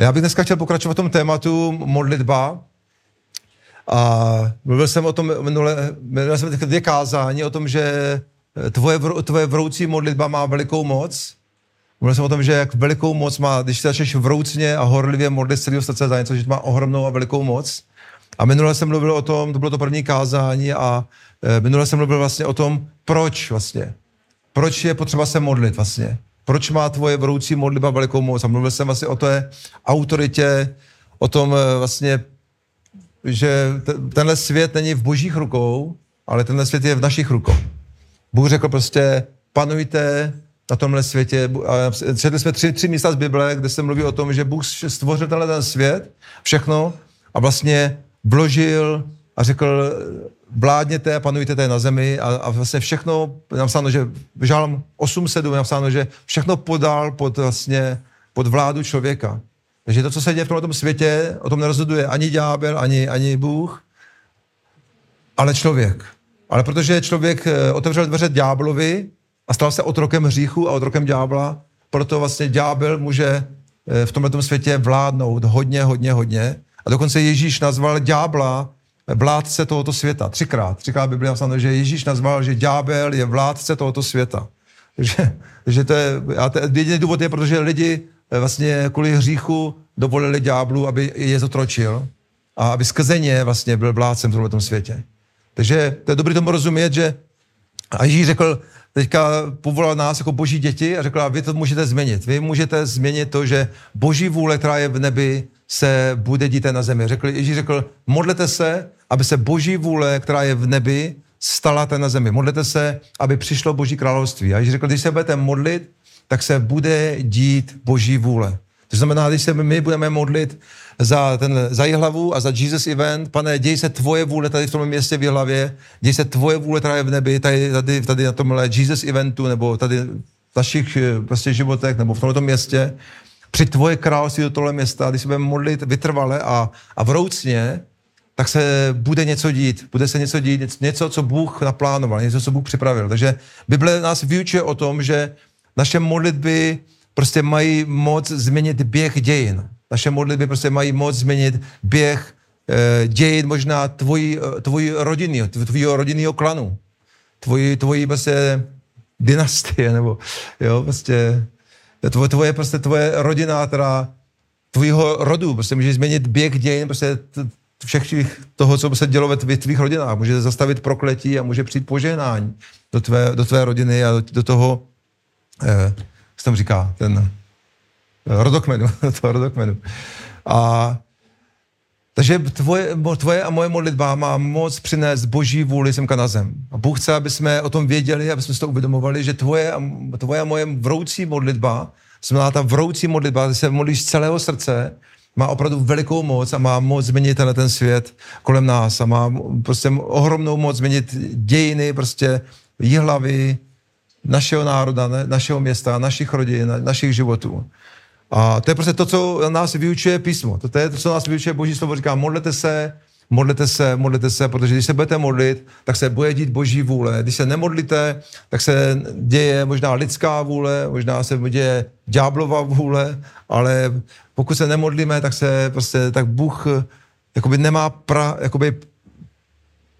Já bych dneska chtěl pokračovat v tom tématu modlitba. A mluvil jsem o tom minule, minule jsem dvě kázání o tom, že tvoje, tvoje vroucí modlitba má velikou moc. Mluvil jsem o tom, že jak velikou moc má, když se začneš vroucně a horlivě modlit celého srdce za něco, že to má ohromnou a velikou moc. A minule jsem mluvil o tom, to bylo to první kázání a e, minule jsem mluvil vlastně o tom, proč vlastně. Proč je potřeba se modlit vlastně. Proč má tvoje vroucí modlitba velikou moc? A mluvil jsem vlastně o té autoritě, o tom e, vlastně, že tenhle svět není v božích rukou, ale tenhle svět je v našich rukou. Bůh řekl prostě, panujte na tomhle světě. četli jsme tři, tři místa z Bible, kde se mluví o tom, že Bůh stvořil tenhle ten svět, všechno, a vlastně vložil a řekl, vládněte a panujte tady na zemi a, a vlastně všechno, napsáno, že žálm 8.7 napsáno, že všechno podal pod vlastně pod vládu člověka. Takže to, co se děje v tomto světě, o tom nerozhoduje ani ďábel, ani, ani Bůh, ale člověk. Ale protože člověk eh, otevřel dveře ďáblovi a stal se otrokem hříchu a otrokem ďábla, proto vlastně ďábel může eh, v tomto světě vládnout hodně, hodně, hodně. A dokonce Ježíš nazval ďábla vládce tohoto světa. Třikrát. Třikrát Bible napsáno, že Ježíš nazval, že ďábel je vládce tohoto světa. Takže, že to je, a to, jediný důvod je, protože lidi eh, vlastně kvůli hříchu dovolili ďáblu, aby je zotročil a aby skrze ně vlastně byl vládcem v tomto světě. Takže to je dobré tomu rozumět, že a Ježíš řekl, teďka povolal nás jako boží děti a řekl, a vy to můžete změnit. Vy můžete změnit to, že boží vůle, která je v nebi, se bude dít na zemi. Řekl, Ježíš řekl, modlete se, aby se boží vůle, která je v nebi, stala na zemi. Modlete se, aby přišlo boží království. A Ježíš řekl, když se budete modlit, tak se bude dít boží vůle. To znamená, když se my budeme modlit za, ten, za Jihlavu a za Jesus Event, pane, děj se tvoje vůle tady v tom městě v Jihlavě, děj se tvoje vůle, která je v nebi, tady, tady, tady na tomhle Jesus Eventu, nebo tady v našich eh, prostě životech, nebo v tomto městě, při tvoje království do tohle města, když se budeme modlit vytrvale a, a vroucně, tak se bude něco dít, bude se něco dít, něco, co Bůh naplánoval, něco, co Bůh připravil. Takže Bible nás vyučuje o tom, že naše modlitby prostě mají moc změnit běh dějin. Naše modlitby prostě mají moc změnit běh e, dějin možná tvojí, eh, tvojí rodiny, tvojho rodinného klanu, tvojí, tvojí prostě dynastie, nebo jo, prostě tvoje, tvoje, prostě tvoje rodina, která tvýho rodu, prostě může změnit běh dějin, prostě všech toho, co se dělo ve tvých rodinách. Může zastavit prokletí a může přijít požehnání do tvé, do tvé rodiny a do, do toho, eh, co tam říká, ten rodokmenu, toho rodokmenu. A takže tvoje, tvoje a moje modlitba má moc přinést boží vůli semka na zem. A Bůh chce, aby jsme o tom věděli, aby jsme si to uvědomovali, že tvoje, tvoje a moje vroucí modlitba, znamená ta vroucí modlitba, když se modlíš z celého srdce, má opravdu velikou moc a má moc změnit ten, ten svět kolem nás a má prostě ohromnou moc změnit dějiny, prostě hlavy našeho národa, našeho města, našich rodin, našich životů. A to je prostě to, co nás vyučuje písmo. To je to, co nás vyučuje Boží slovo. Říká, modlete se, modlete se, modlete se, protože když se budete modlit, tak se bude dít Boží vůle. Když se nemodlíte, tak se děje možná lidská vůle, možná se děje ďáblova vůle, ale pokud se nemodlíme, tak se prostě, tak Bůh jakoby nemá pra, jakoby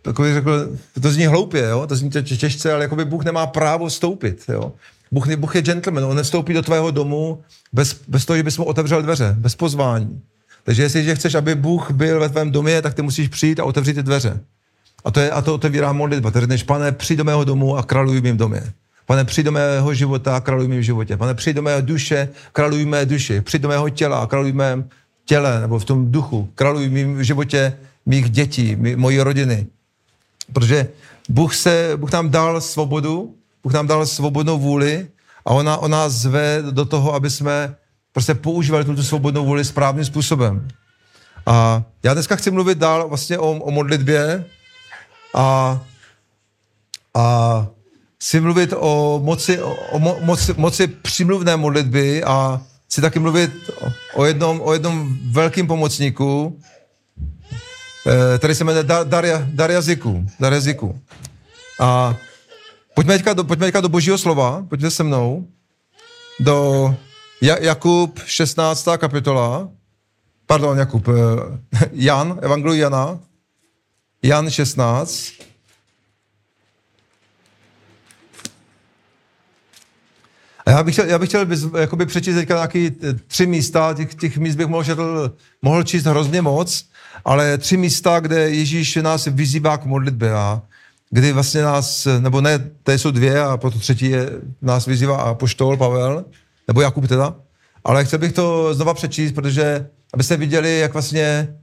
takový řekl, to zní hloupě, jo? to zní těžce, ale jakoby Bůh nemá právo stoupit. Jo? Bůh, Bůh je gentleman, on nestoupí do tvého domu bez, bez toho, že bys mu otevřel dveře, bez pozvání. Takže jestliže chceš, aby Bůh byl ve tvém domě, tak ty musíš přijít a otevřít ty dveře. A to, je, a to otevírá modlitba. Ty řekneš, pane, přijď do mého domu a králuj v mém domě. Pane, přijď do mého života a králuj v mém životě. Pane, přijď do mého duše, králuj v mé duši. Přijď do mého těla a králuj v mém těle, nebo v tom duchu. Králuj v mém životě mých dětí, mý, mojí rodiny. Protože Bůh, se, Bůh nám dal svobodu, Bůh nám dal svobodnou vůli a ona, ona zve do toho, aby jsme prostě používali tuto svobodnou vůli správným způsobem. A já dneska chci mluvit dál vlastně o, o modlitbě a, a chci mluvit o moci, o mo, moci, moci přimluvné modlitby a chci taky mluvit o jednom, o jednom velkým pomocníku, eh, který se jmenuje Daria, Daria Ziku. Daria Ziku. A pojďme teďka, do, pojďme teďka do božího slova, pojďme se mnou, do Jakub 16. kapitola. Pardon, Jakub, eh, Jan, Evangelium Jana, Jan 16. A já bych chtěl, já bych chtěl bys, jakoby přečíst teďka nějaký eh, tři místa, těch, těch míst bych mohl, četl, mohl číst hrozně moc, ale tři místa, kde Ježíš nás vyzývá k modlitbě. A kdy vlastně nás, nebo ne, to jsou dvě a proto třetí je, nás vyzývá poštol Pavel, nebo Jakub teda, ale chtěl bych to znova přečíst, protože abyste viděli, jak vlastně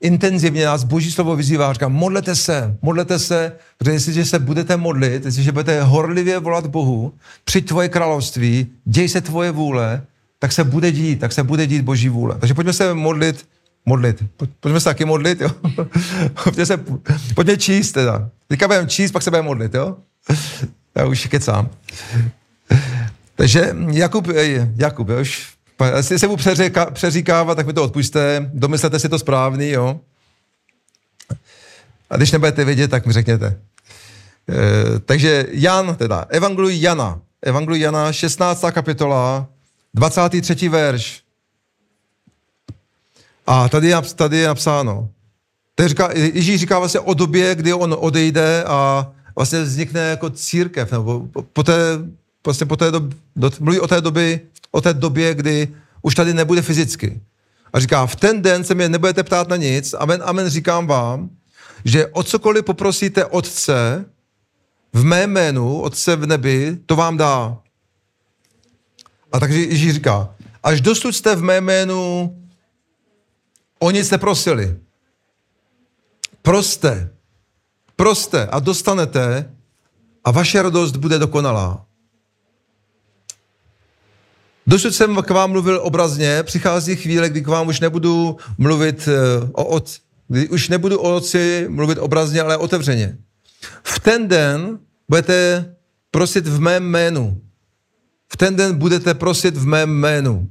intenzivně nás Boží slovo vyzývá, říká, modlete se, modlete se, protože jestliže se budete modlit, jestliže budete horlivě volat Bohu, při tvoje království, děj se tvoje vůle, tak se bude dít, tak se bude dít Boží vůle. Takže pojďme se modlit, modlit. Pojďme se taky modlit, jo. pojďme, se, pojďme číst teda. Teďka budeme číst, pak se budeme modlit, jo. Já už kecám. Takže Jakub, Jakub, jo, už Jestli se mu přeříká, přeříkává, tak mi to odpušte. Domyslete si to správný, jo. A když nebudete vědět, tak mi řekněte. E, takže Jan, teda, Evangelium Jana, Evangelium Jana, 16. kapitola, 23. verš. A tady je, tady je napsáno. Tady říká, Ježíš říká vlastně o době, kdy on odejde a vlastně vznikne jako církev, nebo po té, vlastně po té doby, mluví o té době, o té době, kdy už tady nebude fyzicky. A říká, v ten den se mě nebudete ptát na nic, amen, amen, říkám vám, že o cokoliv poprosíte Otce v mé jménu, Otce v nebi, to vám dá. A takže Ježíš říká, až dosud jste v mé jménu o nic neprosili. Proste, proste a dostanete a vaše radost bude dokonalá. Dosud jsem k vám mluvil obrazně, přichází chvíle, kdy k vám už nebudu mluvit eh, o otci, kdy už nebudu o otci mluvit obrazně, ale otevřeně. V ten den budete prosit v mém jménu. V ten den budete prosit v mém jménu.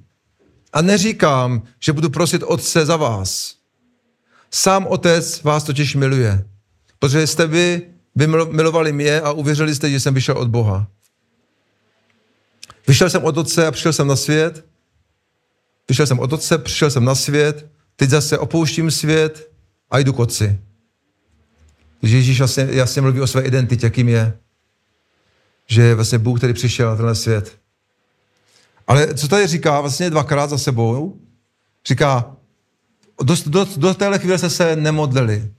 A neříkám, že budu prosit Otce za vás. Sám Otec vás totiž miluje, protože jste vy, vy milovali mě a uvěřili jste, že jsem vyšel od Boha. Vyšel jsem od otce a přišel jsem na svět. Vyšel jsem od otce, přišel jsem na svět. Teď zase opouštím svět a jdu k otci. Takže Ježíš jasně, jasně mluví o své identitě, jakým je. Že je vlastně Bůh, který přišel na tenhle svět. Ale co tady říká vlastně dvakrát za sebou? Říká, do, do, do téhle chvíle se se nemodlili.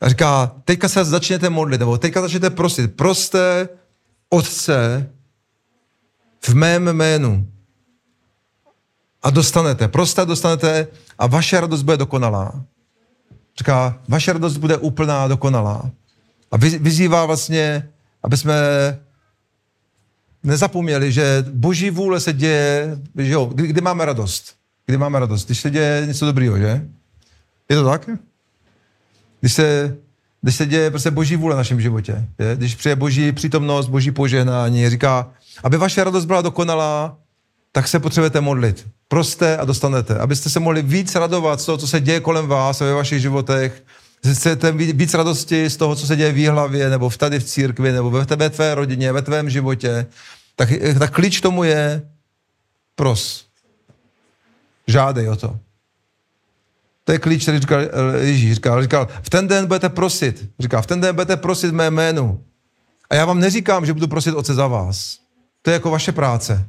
A říká, teďka se začněte modlit, nebo teďka začněte prosit. Proste Otce, v mém jménu. A dostanete, prostě dostanete a vaše radost bude dokonalá. Říká, vaše radost bude úplná, dokonalá. A vyzývá vlastně, aby jsme nezapomněli, že boží vůle se děje, že jo, kdy, kdy máme radost? Kdy máme radost? Když se děje něco dobrýho, že? Je to tak? Když se, když se děje prostě boží vůle v našem životě. Je? Když přijde boží přítomnost, boží požehnání, říká, aby vaše radost byla dokonalá, tak se potřebujete modlit. Proste a dostanete. Abyste se mohli víc radovat z toho, co se děje kolem vás a ve vašich životech. Chcete víc radosti z toho, co se děje v hlavě, nebo v tady v církvi, nebo ve tebe, tvé rodině, ve tvém životě. Tak, tak klíč tomu je pros. Žádej o to. To je klíč, který říkal Ježíš. Říkal, říkal, v ten den budete prosit. Říká, v ten den budete prosit mé jménu. A já vám neříkám, že budu prosit Otce za vás. To je jako vaše práce.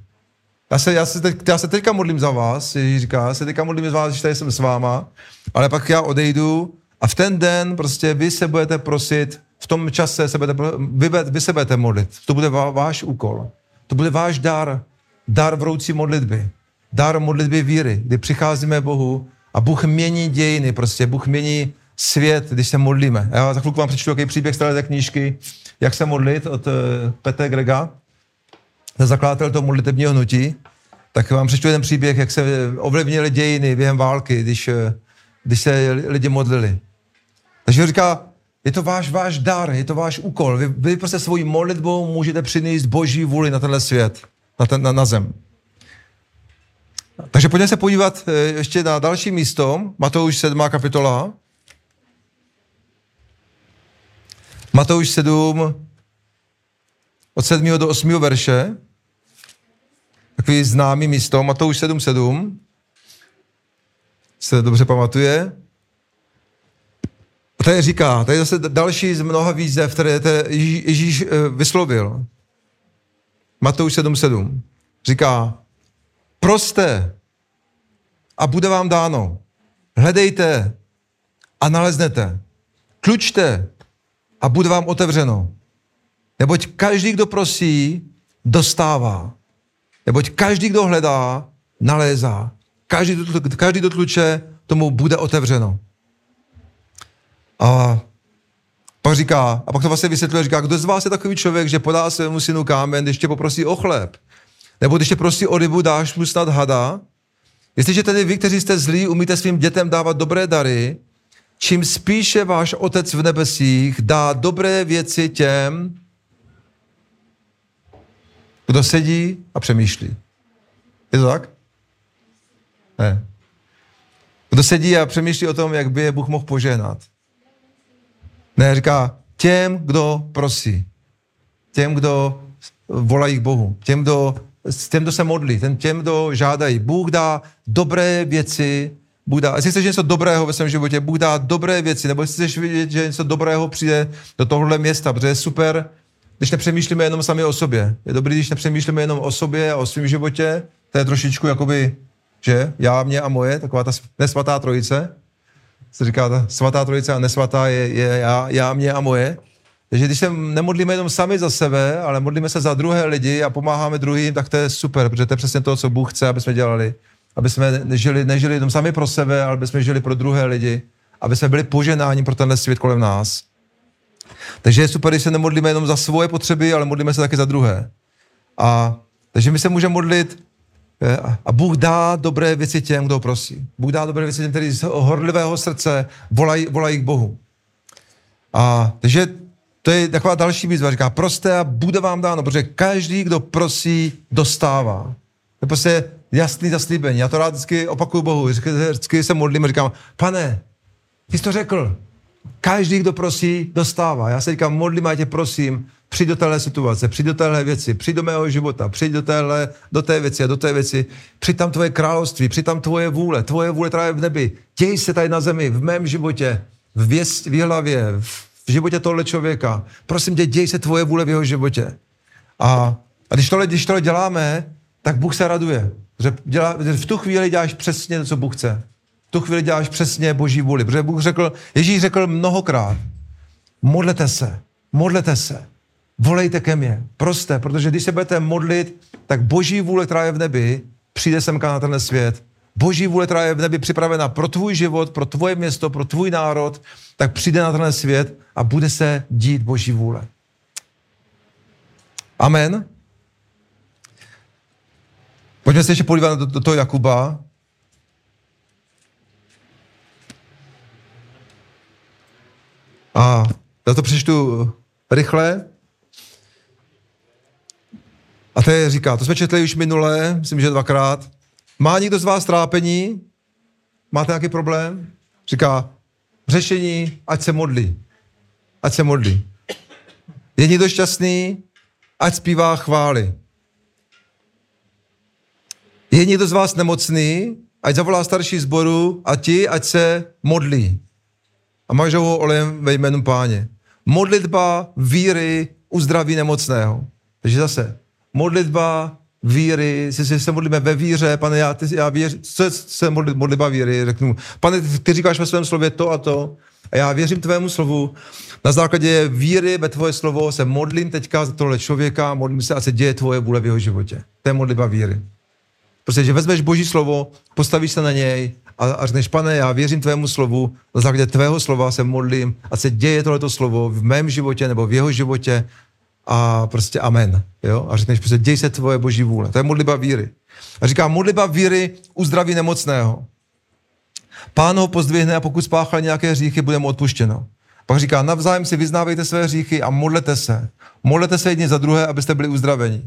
Já se, já se, teď, já se teďka modlím za vás, Ježíš říká, já se teďka modlím za vás, že tady jsem s váma, ale pak já odejdu a v ten den prostě vy se budete prosit, v tom čase se budete, vy, vy se budete modlit. To bude váš úkol. To bude váš dar. Dar vroucí modlitby. Dar modlitby víry, kdy přicházíme Bohu a Bůh mění dějiny, prostě Bůh mění svět, když se modlíme. Já za chvilku vám přečtu takový příběh z té knížky, jak se modlit od uh, Petra Grega zakladatel toho modlitebního hnutí, tak vám přečtu jeden příběh, jak se ovlivnily dějiny během války, když, když se lidi modlili. Takže říká, je to váš, váš dar, je to váš úkol. Vy, vy prostě svojí modlitbou můžete přinést boží vůli na tenhle svět, na, ten, na, na zem. Takže pojďme se podívat eh, ještě na další místo, Matouš 7. kapitola. Matouš 7, od 7. do 8. verše takový známý místo, Matouš 7.7. se dobře pamatuje. A tady říká, tady zase další z mnoha výzev, které, Ježíš eh, vyslovil. Matouš 7.7. Říká, proste a bude vám dáno. Hledejte a naleznete. Klučte a bude vám otevřeno. Neboť každý, kdo prosí, dostává. Neboť každý, kdo hledá, nalézá. Každý, každý do tluče, tomu bude otevřeno. A pak říká, a pak to vlastně vysvětluje, říká, kdo z vás je takový člověk, že podá svému synu kámen, když tě poprosí o chléb. Nebo když tě prosí o rybu, dáš mu snad hada. Jestliže tedy vy, kteří jste zlí, umíte svým dětem dávat dobré dary, čím spíše váš otec v nebesích dá dobré věci těm, kdo sedí a přemýšlí. Je to tak? Ne. Kdo sedí a přemýšlí o tom, jak by je Bůh mohl požehnat. Ne, říká těm, kdo prosí. Těm, kdo volají k Bohu. Těm, kdo, těm, kdo se modlí. Těm, těm, kdo žádají. Bůh dá dobré věci. Bůh dá, jestli chceš něco dobrého ve svém životě, Bůh dá dobré věci, nebo jestli chceš vidět, že něco dobrého přijde do tohohle města, protože je super, když nepřemýšlíme jenom sami o sobě. Je dobrý, když nepřemýšlíme jenom o sobě a o svém životě. To je trošičku jakoby, že já, mě a moje, taková ta nesvatá trojice. Se říká ta svatá trojice a nesvatá je, je já, já, mě a moje. Takže když se nemodlíme jenom sami za sebe, ale modlíme se za druhé lidi a pomáháme druhým, tak to je super, protože to je přesně to, co Bůh chce, aby jsme dělali. Aby jsme nežili, nežili jenom sami pro sebe, ale aby jsme žili pro druhé lidi. Aby jsme byli poženáni pro tenhle svět kolem nás. Takže je super, když se nemodlíme jenom za svoje potřeby, ale modlíme se také za druhé. A takže my se můžeme modlit a Bůh dá dobré věci těm, kdo prosí. Bůh dá dobré věci těm, kteří z horlivého srdce volají, volají k Bohu. A takže to je taková další výzva. Říká, prosté a bude vám dáno, protože každý, kdo prosí, dostává. To je prostě jasný zaslíbení. Já to rád vždycky opakuju Bohu. Vždycky, vždycky se modlím a říkám, pane, ty jsi to řekl. Každý, kdo prosí, dostává. Já se říkám, modlím a tě prosím, přijď do téhle situace, přijď do téhle věci, přijď do mého života, přijď do, téhle, do té věci a do té věci, přijď tam tvoje království, přijď tam tvoje vůle, tvoje vůle, která je v nebi. Děj se tady na zemi, v mém životě, v, věc, v hlavě, v životě tohle člověka. Prosím tě, děj se tvoje vůle v jeho životě. A, a když, tohle, když tohle děláme, tak Bůh se raduje. Že, dělá, že v tu chvíli děláš přesně to, co Bůh chce tu chvíli děláš přesně boží vůli. Protože Bůh řekl, Ježíš řekl mnohokrát, modlete se, modlete se, volejte ke mně, proste, protože když se budete modlit, tak boží vůle, která je v nebi, přijde semka na tenhle svět. Boží vůle, která je v nebi připravena pro tvůj život, pro tvoje město, pro tvůj národ, tak přijde na tenhle svět a bude se dít boží vůle. Amen. Pojďme se ještě podívat do, do toho Jakuba, A já to přečtu rychle. A to je říká, to jsme četli už minule, myslím, že dvakrát. Má někdo z vás trápení? Máte nějaký problém? Říká, řešení, ať se modlí. Ať se modlí. Je někdo šťastný? Ať zpívá chvály. Je někdo z vás nemocný? Ať zavolá starší zboru a ti, ať se modlí a máš ho olejem ve jménu páně. Modlitba víry uzdraví nemocného. Takže zase, modlitba víry, si se modlíme ve víře, pane, já, ty, já věřím, co je se modlit, modlitba víry, řeknu, pane, ty říkáš ve svém slově to a to, a já věřím tvému slovu, na základě víry ve tvoje slovo se modlím teďka za tohle člověka, modlím se a se děje tvoje vůle v jeho životě. To je modlitba víry. Prostě, že vezmeš Boží slovo, postavíš se na něj a, a řekneš, pane, já věřím tvému slovu, na základě tvého slova se modlím a se děje tohleto slovo v mém životě nebo v jeho životě a prostě amen. Jo? A řekneš, prostě děj se tvoje boží vůle. To je modlitba víry. A říká, modlitba víry uzdraví nemocného. Pán ho pozdvihne a pokud spáchal nějaké hříchy, bude mu odpuštěno. Pak říká, navzájem si vyznávejte své hříchy a modlete se. Modlete se jedni za druhé, abyste byli uzdraveni.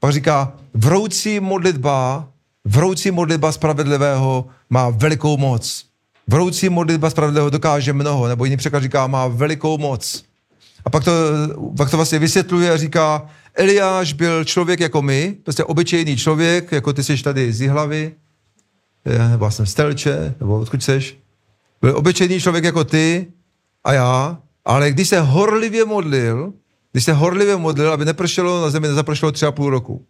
Pak říká, vroucí modlitba Vroucí modlitba spravedlivého má velikou moc. Vroucí modlitba spravedlivého dokáže mnoho, nebo jiný překlad říká, má velikou moc. A pak to, pak to vlastně vysvětluje a říká, Eliáš byl člověk jako my, prostě obyčejný člověk, jako ty jsi tady z hlavy, nebo jsem stelče, nebo odkud seš. Byl obyčejný člověk jako ty a já, ale když se horlivě modlil, když se horlivě modlil, aby nepršelo na zemi, nezapršelo tři a půl roku.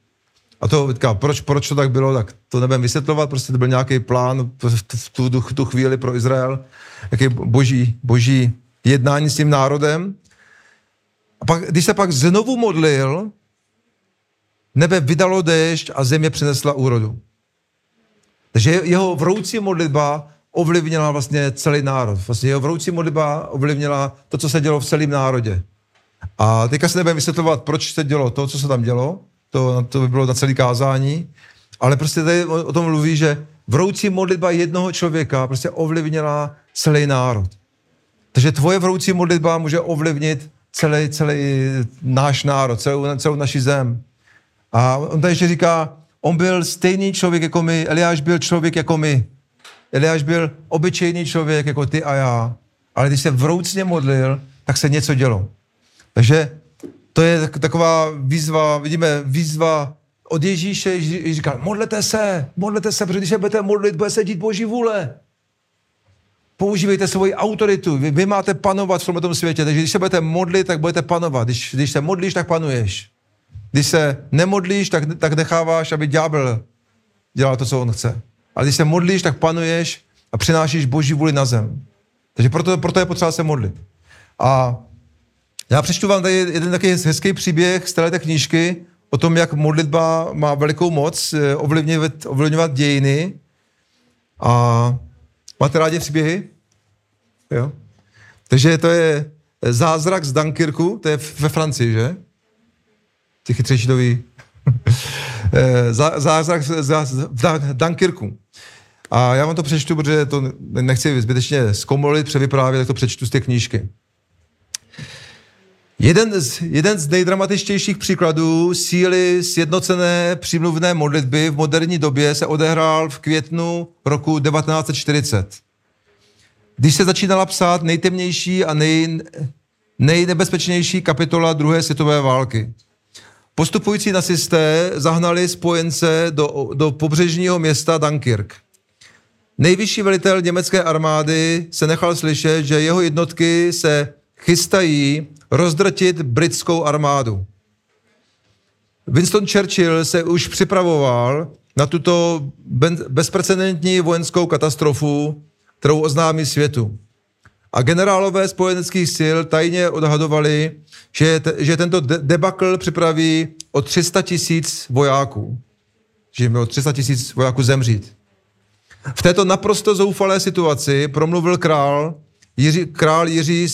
A to, teďka, proč, proč to tak bylo, tak to nebudem vysvětlovat, prostě to byl nějaký plán v tu, tu, tu chvíli pro Izrael, jaký boží, boží jednání s tím národem. A pak, když se pak znovu modlil, nebe vydalo déšť a země přinesla úrodu. Takže jeho vroucí modlitba ovlivnila vlastně celý národ. Vlastně jeho vroucí modlitba ovlivnila to, co se dělo v celém národě. A teďka se nebudeme vysvětlovat, proč se dělo to, co se tam dělo, to, to by bylo na celý kázání, ale prostě tady o, o tom mluví, že vroucí modlitba jednoho člověka prostě ovlivnila celý národ. Takže tvoje vroucí modlitba může ovlivnit celý, celý náš národ, celou, celou naši zem. A on tady ještě říká, on byl stejný člověk jako my, Eliáš byl člověk jako my. Eliáš byl obyčejný člověk jako ty a já. Ale když se vroucně modlil, tak se něco dělo. Takže to je taková výzva, vidíme výzva od Ježíše, Ježíš říkal, modlete se, modlete se, protože když se budete modlit, bude se dít Boží vůle. Používejte svoji autoritu, vy, vy máte panovat v tomto světě, takže když se budete modlit, tak budete panovat. Když, když se modlíš, tak panuješ. Když se nemodlíš, tak, tak necháváš, aby ďábel dělal to, co on chce. Ale když se modlíš, tak panuješ a přinášíš Boží vůli na zem. Takže proto, proto je potřeba se modlit. A já přečtu vám tady jeden takový hezký příběh z této knížky o tom, jak modlitba má velikou moc eh, ovlivňovat, ovlivňovat dějiny. A máte rádi příběhy? Jo? Takže to je zázrak z Dunkirku, to je ve Francii, že? Ty chytřejší to ví. Eh, zázrak v Dunkirku. A já vám to přečtu, protože to nechci zbytečně zkomolit, převyprávět, tak to přečtu z té knížky. Jeden z, jeden z nejdramatičtějších příkladů síly sjednocené přímluvné modlitby v moderní době se odehrál v květnu roku 1940. Když se začínala psát nejtemnější a nej, nejnebezpečnější kapitola druhé světové války. Postupující nacisté zahnali spojence do, do pobřežního města Dunkirk. Nejvyšší velitel německé armády se nechal slyšet, že jeho jednotky se chystají rozdrtit britskou armádu. Winston Churchill se už připravoval na tuto bezprecedentní vojenskou katastrofu, kterou oznámí světu. A generálové spojeneckých sil tajně odhadovali, že, že tento debakl připraví o 300 tisíc vojáků. Že jim 300 tisíc vojáků zemřít. V této naprosto zoufalé situaci promluvil král Jiří, král Jiří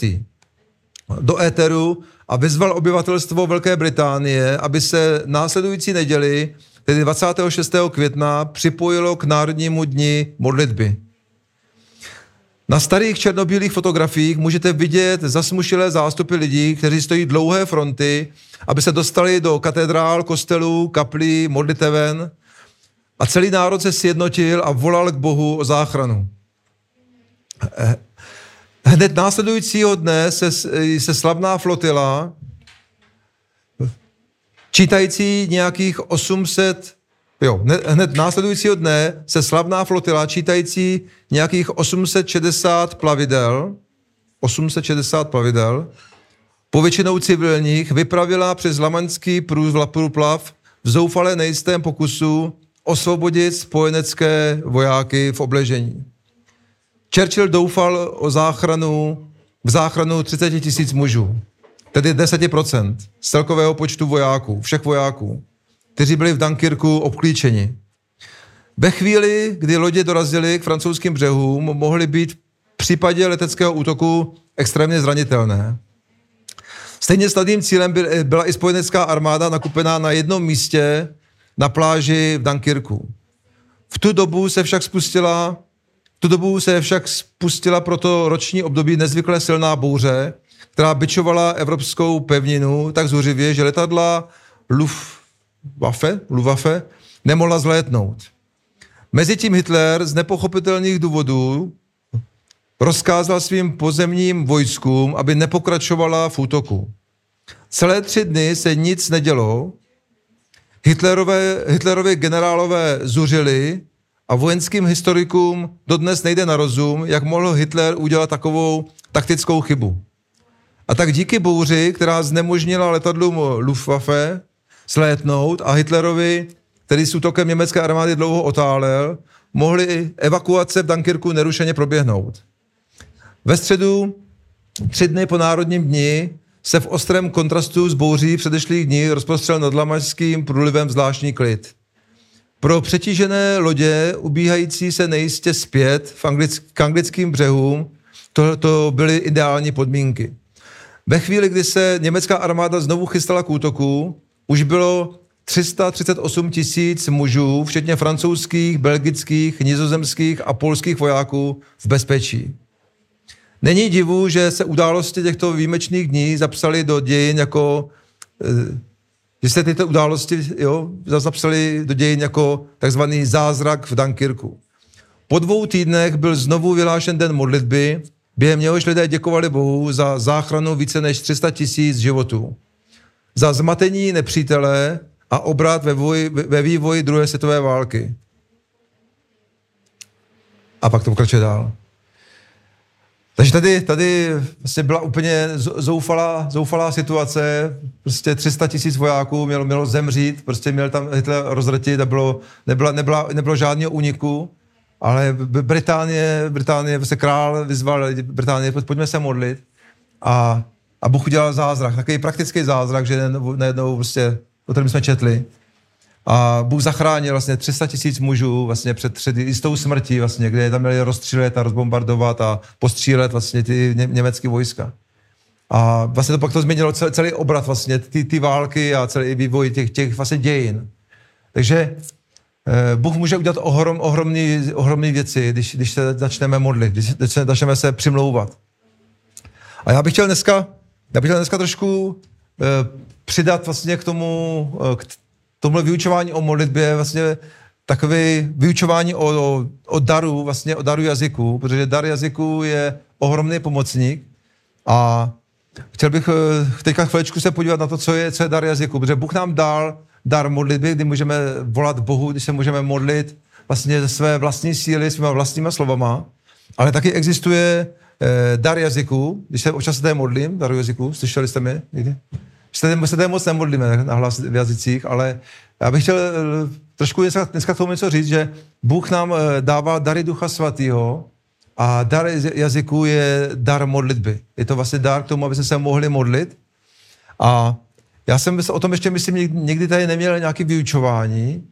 VI do éteru a vyzval obyvatelstvo Velké Británie, aby se následující neděli, tedy 26. května, připojilo k Národnímu dni modlitby. Na starých černobílých fotografiích můžete vidět zasmušilé zástupy lidí, kteří stojí dlouhé fronty, aby se dostali do katedrál, kostelů, kaplí, modliteven a celý národ se sjednotil a volal k Bohu o záchranu. Hned následujícího dne se, se slavná flotila, čítající nějakých 800, jo, hned následujícího dne se slavná flotila, čítající nějakých 860 plavidel, 860 plavidel, povětšinou civilních, vypravila přes Lamaňský průplav v zoufale nejistém pokusu osvobodit spojenecké vojáky v obležení. Churchill doufal o záchranu, v záchranu 30 tisíc mužů, tedy 10% z celkového počtu vojáků, všech vojáků, kteří byli v Dunkirku obklíčeni. Ve chvíli, kdy lodě dorazily k francouzským břehům, mohly být v případě leteckého útoku extrémně zranitelné. Stejně snadným cílem byla i spojenecká armáda nakupená na jednom místě na pláži v Dunkirku. V tu dobu se však spustila tu dobu se však spustila pro to roční období nezvykle silná bouře, která byčovala evropskou pevninu tak zuřivě, že letadla Luftwaffe, Luftwaffe nemohla zlétnout. Mezitím Hitler z nepochopitelných důvodů rozkázal svým pozemním vojskům, aby nepokračovala v útoku. Celé tři dny se nic nedělo, Hitlerové, Hitlerové generálové zuřili a vojenským historikům dodnes nejde na rozum, jak mohl Hitler udělat takovou taktickou chybu. A tak díky bouři, která znemožnila letadlům Luftwaffe slétnout a Hitlerovi, který s útokem německé armády dlouho otálel, mohly evakuace v Dunkirku nerušeně proběhnout. Ve středu, tři dny po národním dni, se v ostrém kontrastu s bouří předešlých dní rozprostřel nad Lamařským průlivem zvláštní klid. Pro přetížené lodě, ubíhající se nejistě zpět v anglick, k anglickým břehům, to, to byly ideální podmínky. Ve chvíli, kdy se německá armáda znovu chystala k útoku, už bylo 338 tisíc mužů, včetně francouzských, belgických, nizozemských a polských vojáků v bezpečí. Není divu, že se události těchto výjimečných dní zapsaly do dějin jako eh, že se tyto události jo, zapsaly do dějin jako takzvaný zázrak v Dunkirku. Po dvou týdnech byl znovu vyhlášen den modlitby, během něhož lidé děkovali Bohu za záchranu více než 300 tisíc životů. Za zmatení nepřítele a obrat ve, voj, ve vývoji druhé světové války. A pak to pokračuje dál. Takže tady, tady vlastně byla úplně zoufalá, zoufalá situace, prostě 300 tisíc vojáků mělo, mělo zemřít, prostě měl tam Hitler rozrtit a bylo, nebyla, nebyla, nebylo žádného úniku, ale Británie, Británie, prostě král vyzval Británie, pojďme se modlit. A, a Bůh udělal zázrak, takový praktický zázrak, že najednou prostě, o kterém jsme četli, a Bůh zachránil vlastně 300 tisíc mužů vlastně před, před jistou smrtí, vlastně, kde tam měli rozstřílet a rozbombardovat a postřílet vlastně ty ně, německé vojska. A vlastně to pak to změnilo celý, celý obrat vlastně, ty, ty války a celý vývoj těch, těch vlastně dějin. Takže eh, Bůh může udělat ohrom, ohromný, ohromný věci, když, když se začneme modlit, když, když se začneme se přimlouvat. A já bych chtěl dneska, já bych chtěl dneska trošku eh, přidat vlastně k tomu, eh, k tomhle vyučování o modlitbě je vlastně takové vyučování o, o, o daru, vlastně o daru jazyku, protože dar jazyku je ohromný pomocník a chtěl bych eh, teďka chviličku se podívat na to, co je, co je dar jazyku, protože Bůh nám dal dar modlitby, kdy můžeme volat Bohu, když se můžeme modlit vlastně ze své vlastní síly, svýma vlastníma slovama, ale taky existuje eh, dar jazyku, když se občas se modlím, daru jazyku, slyšeli jste mě někdy? Se, se tady moc nemodlíme na hlas v jazycích, ale já bych chtěl eh, trošku dneska, dneska tomu něco říct, že Bůh nám eh, dává dary Ducha Svatého a dar jazyku je dar modlitby. Je to vlastně dar k tomu, aby se mohli modlit. A já jsem o tom ještě myslím, někdy tady neměl nějaký vyučování,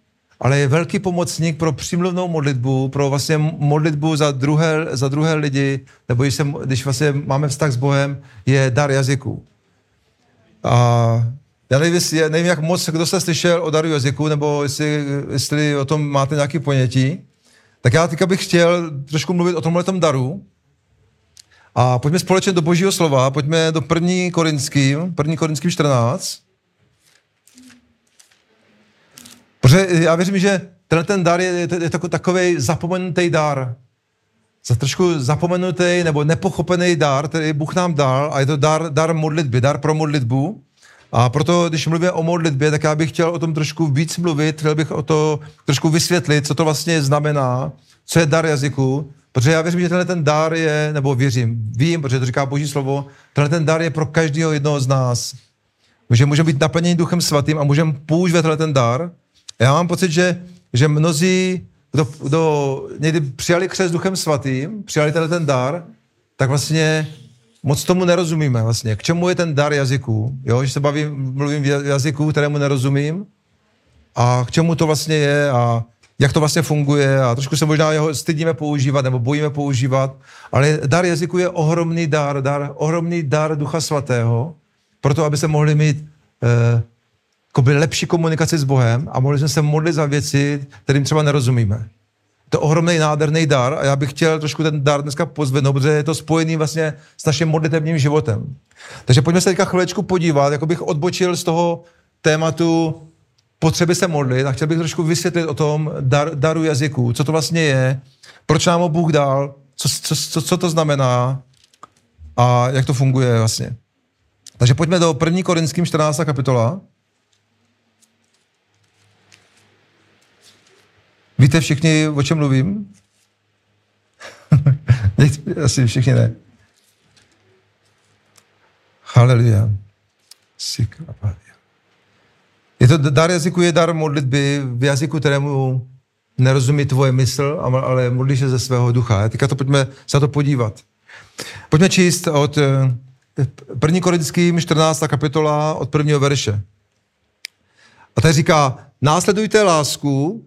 ale je velký pomocník pro přímluvnou modlitbu, pro vlastně modlitbu za druhé, za druhé lidi, nebo když, se, když vlastně máme vztah s Bohem, je dar jazyku. A já nevím, nevím, jak moc, kdo se slyšel o daru jazyku, nebo jestli, jestli o tom máte nějaké ponětí. Tak já teďka bych chtěl trošku mluvit o tomhle daru. A pojďme společně do božího slova, pojďme do první korinským, první korinským 14. Protože já věřím, že ten, ten dar je, je takový zapomenutý dar. Za trošku zapomenutý nebo nepochopený dar, který Bůh nám dal, a je to dar, dar modlitby, dar pro modlitbu. A proto, když mluvíme o modlitbě, tak já bych chtěl o tom trošku víc mluvit, chtěl bych o to trošku vysvětlit, co to vlastně znamená, co je dar jazyku, protože já věřím, že tenhle ten dar je, nebo věřím, vím, protože to říká Boží slovo, tenhle ten dar je pro každého jednoho z nás. Že můžeme být naplněni Duchem Svatým a můžeme používat tenhle ten dar. Já mám pocit, že, že mnozí, kdo, kdo někdy přijali křes Duchem Svatým, přijali tenhle ten dar, tak vlastně moc tomu nerozumíme vlastně. K čemu je ten dar jazyku? Jo, že se bavím, mluvím v jazyku, kterému nerozumím a k čemu to vlastně je a jak to vlastně funguje a trošku se možná jeho stydíme používat nebo bojíme používat, ale dar jazyku je ohromný dar, dar ohromný dar Ducha Svatého, proto, aby se mohli mít eh, lepší komunikaci s Bohem a mohli jsme se modlit za věci, kterým třeba nerozumíme. To je ohromný nádherný dar a já bych chtěl trošku ten dar dneska pozvednout, protože je to spojený vlastně s naším modlitevním životem. Takže pojďme se teďka chvilečku podívat, jako bych odbočil z toho tématu potřeby se modlit a chtěl bych trošku vysvětlit o tom dar, daru jazyku, co to vlastně je, proč nám ho Bůh dal, co, co, co, co to znamená a jak to funguje vlastně. Takže pojďme do 1. Korinským 14. kapitola. Víte všichni, o čem mluvím? Asi všichni ne. Haleluja. Je to dar jazyku, je dar modlitby v jazyku, kterému nerozumí tvoje mysl, ale modlí se ze svého ducha. Teďka to pojďme se na to podívat. Pojďme číst od 1. Eh, Korinským 14. kapitola od prvního verše. A tady říká, následujte lásku,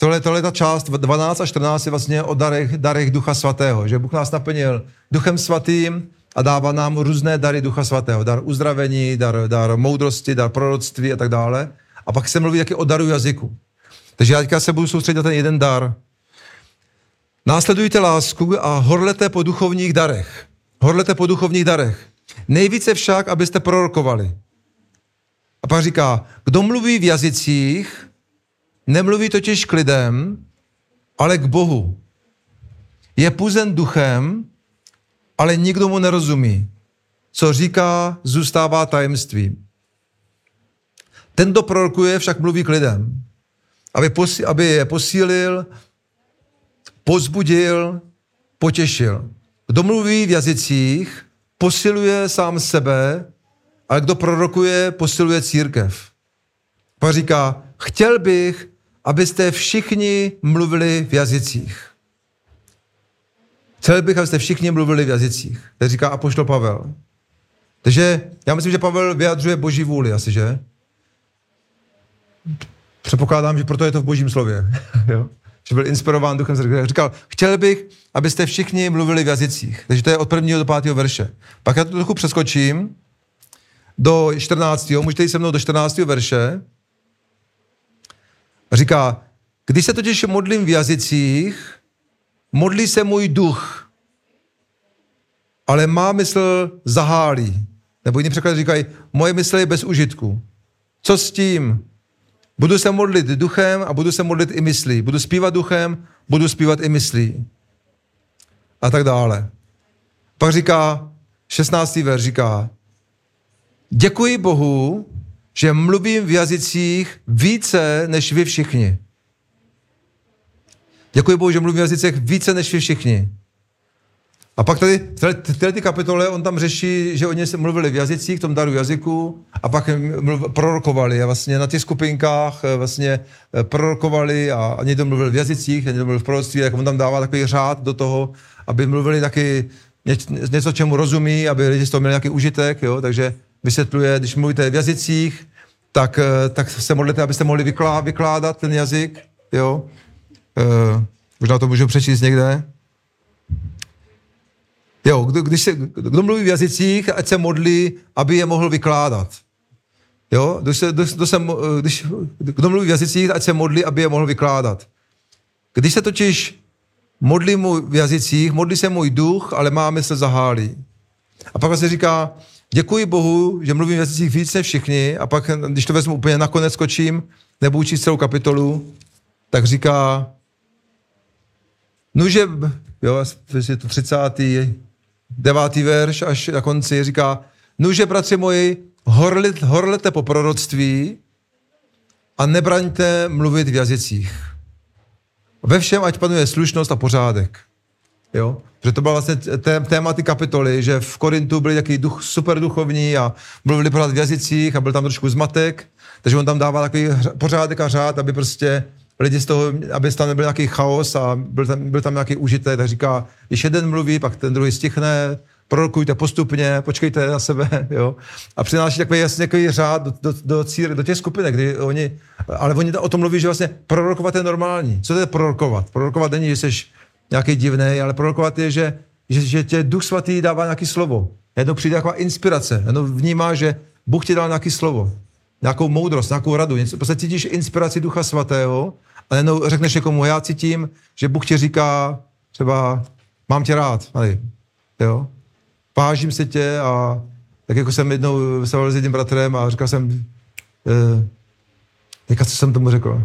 tohle, tohle ta část 12 a 14 je vlastně o darech, darech Ducha Svatého, že Bůh nás naplnil Duchem Svatým a dává nám různé dary Ducha Svatého. Dar uzdravení, dar, dar moudrosti, dar proroctví a tak dále. A pak se mluví taky o daru jazyku. Takže já teďka se budu soustředit na ten jeden dar. Následujte lásku a horlete po duchovních darech. Horlete po duchovních darech. Nejvíce však, abyste prorokovali. A pak říká, kdo mluví v jazycích, nemluví totiž k lidem, ale k Bohu. Je puzen duchem, ale nikdo mu nerozumí. Co říká, zůstává tajemstvím. Ten, kdo prorokuje, však mluví k lidem, aby, posí, aby je posílil, pozbudil, potěšil. Kdo mluví v jazycích, posiluje sám sebe, ale kdo prorokuje, posiluje církev. Pak říká, chtěl bych, abyste všichni mluvili v jazycích. Chtěl bych, abyste všichni mluvili v jazycích. To říká Apoštol Pavel. Takže já myslím, že Pavel vyjadřuje boží vůli asi, že? Předpokládám, že proto je to v božím slově. jo? Že byl inspirován duchem srdce. Říkal, chtěl bych, abyste všichni mluvili v jazycích. Takže to je od prvního do pátého verše. Pak já to trochu přeskočím do 14. Můžete jít se mnou do 14. verše. Říká, když se totiž modlím v jazycích, modlí se můj duch, ale má mysl zahálí. Nebo jiný překlad říkají, moje mysl je bez užitku. Co s tím? Budu se modlit duchem a budu se modlit i myslí. Budu zpívat duchem, budu zpívat i myslí. A tak dále. Pak říká, 16. verš říká, děkuji Bohu, že mluvím v jazycích více než vy všichni. Děkuji Bohu, že mluvím v jazycích více než vy všichni. A pak tady v této kapitole on tam řeší, že oni se mluvili v jazycích, v tom daru jazyku, a pak mluv, prorokovali a vlastně na těch skupinkách eh, vlastně eh, prorokovali a, a někdo mluvil v jazycích, někdo mluvil v proroctví, tak on tam dává takový řád do toho, aby mluvili taky něco, čemu rozumí, aby lidi z toho měli nějaký užitek, jo, takže vysvětluje, když mluvíte v jazycích, tak, eh, tak se modlete, abyste mohli vyklá, vykládat ten jazyk, jo. Uh, možná to můžu přečíst někde. Jo, kdo, když se, kdo mluví v jazycích, ať se modlí, aby je mohl vykládat. Jo, když, se, když, se, když, kdo mluví v jazycích, ať se modlí, aby je mohl vykládat. Když se totiž modlí mu v jazycích, modlí se můj duch, ale má mysl zahálí. A pak se říká, děkuji Bohu, že mluvím v jazycích než všichni, a pak, když to vezmu úplně nakonec, skočím, nebo učit celou kapitolu, tak říká, Nuže, jo, je to 30. devátý verš až na konci říká, nuže, bratři moji, horlit, horlete po proroctví a nebraňte mluvit v jazycích. Ve všem, ať panuje slušnost a pořádek. Jo? Protože to byla vlastně téma ty kapitoly, že v Korintu byli takový duch, super duchovní a mluvili pořád v jazycích a byl tam trošku zmatek, takže on tam dával takový pořádek a řád, aby prostě lidi z toho, aby tam nebyl nějaký chaos a byl tam, byl tam nějaký užitek, tak říká, když jeden mluví, pak ten druhý stichne, prorokujte postupně, počkejte na sebe, jo. A přináší takový jasně takový řád do, do, do, cír, do těch skupinek, kdy oni, ale oni o tom mluví, že vlastně prorokovat je normální. Co to je prorokovat? Prorokovat není, že jsi nějaký divný, ale prorokovat je, že, že, že tě Duch Svatý dává nějaký slovo. Jednou přijde taková inspirace, jednou vnímá, že Bůh ti dal nějaký slovo, nějakou moudrost, nějakou radu. Něco, prostě cítíš inspiraci Ducha Svatého a jenom řekneš někomu, já cítím, že Bůh ti říká třeba, mám tě rád, ali, jo, vážím se tě a tak jako jsem jednou se s jedním bratrem a říkal jsem, eh, teďka co jsem tomu řekl?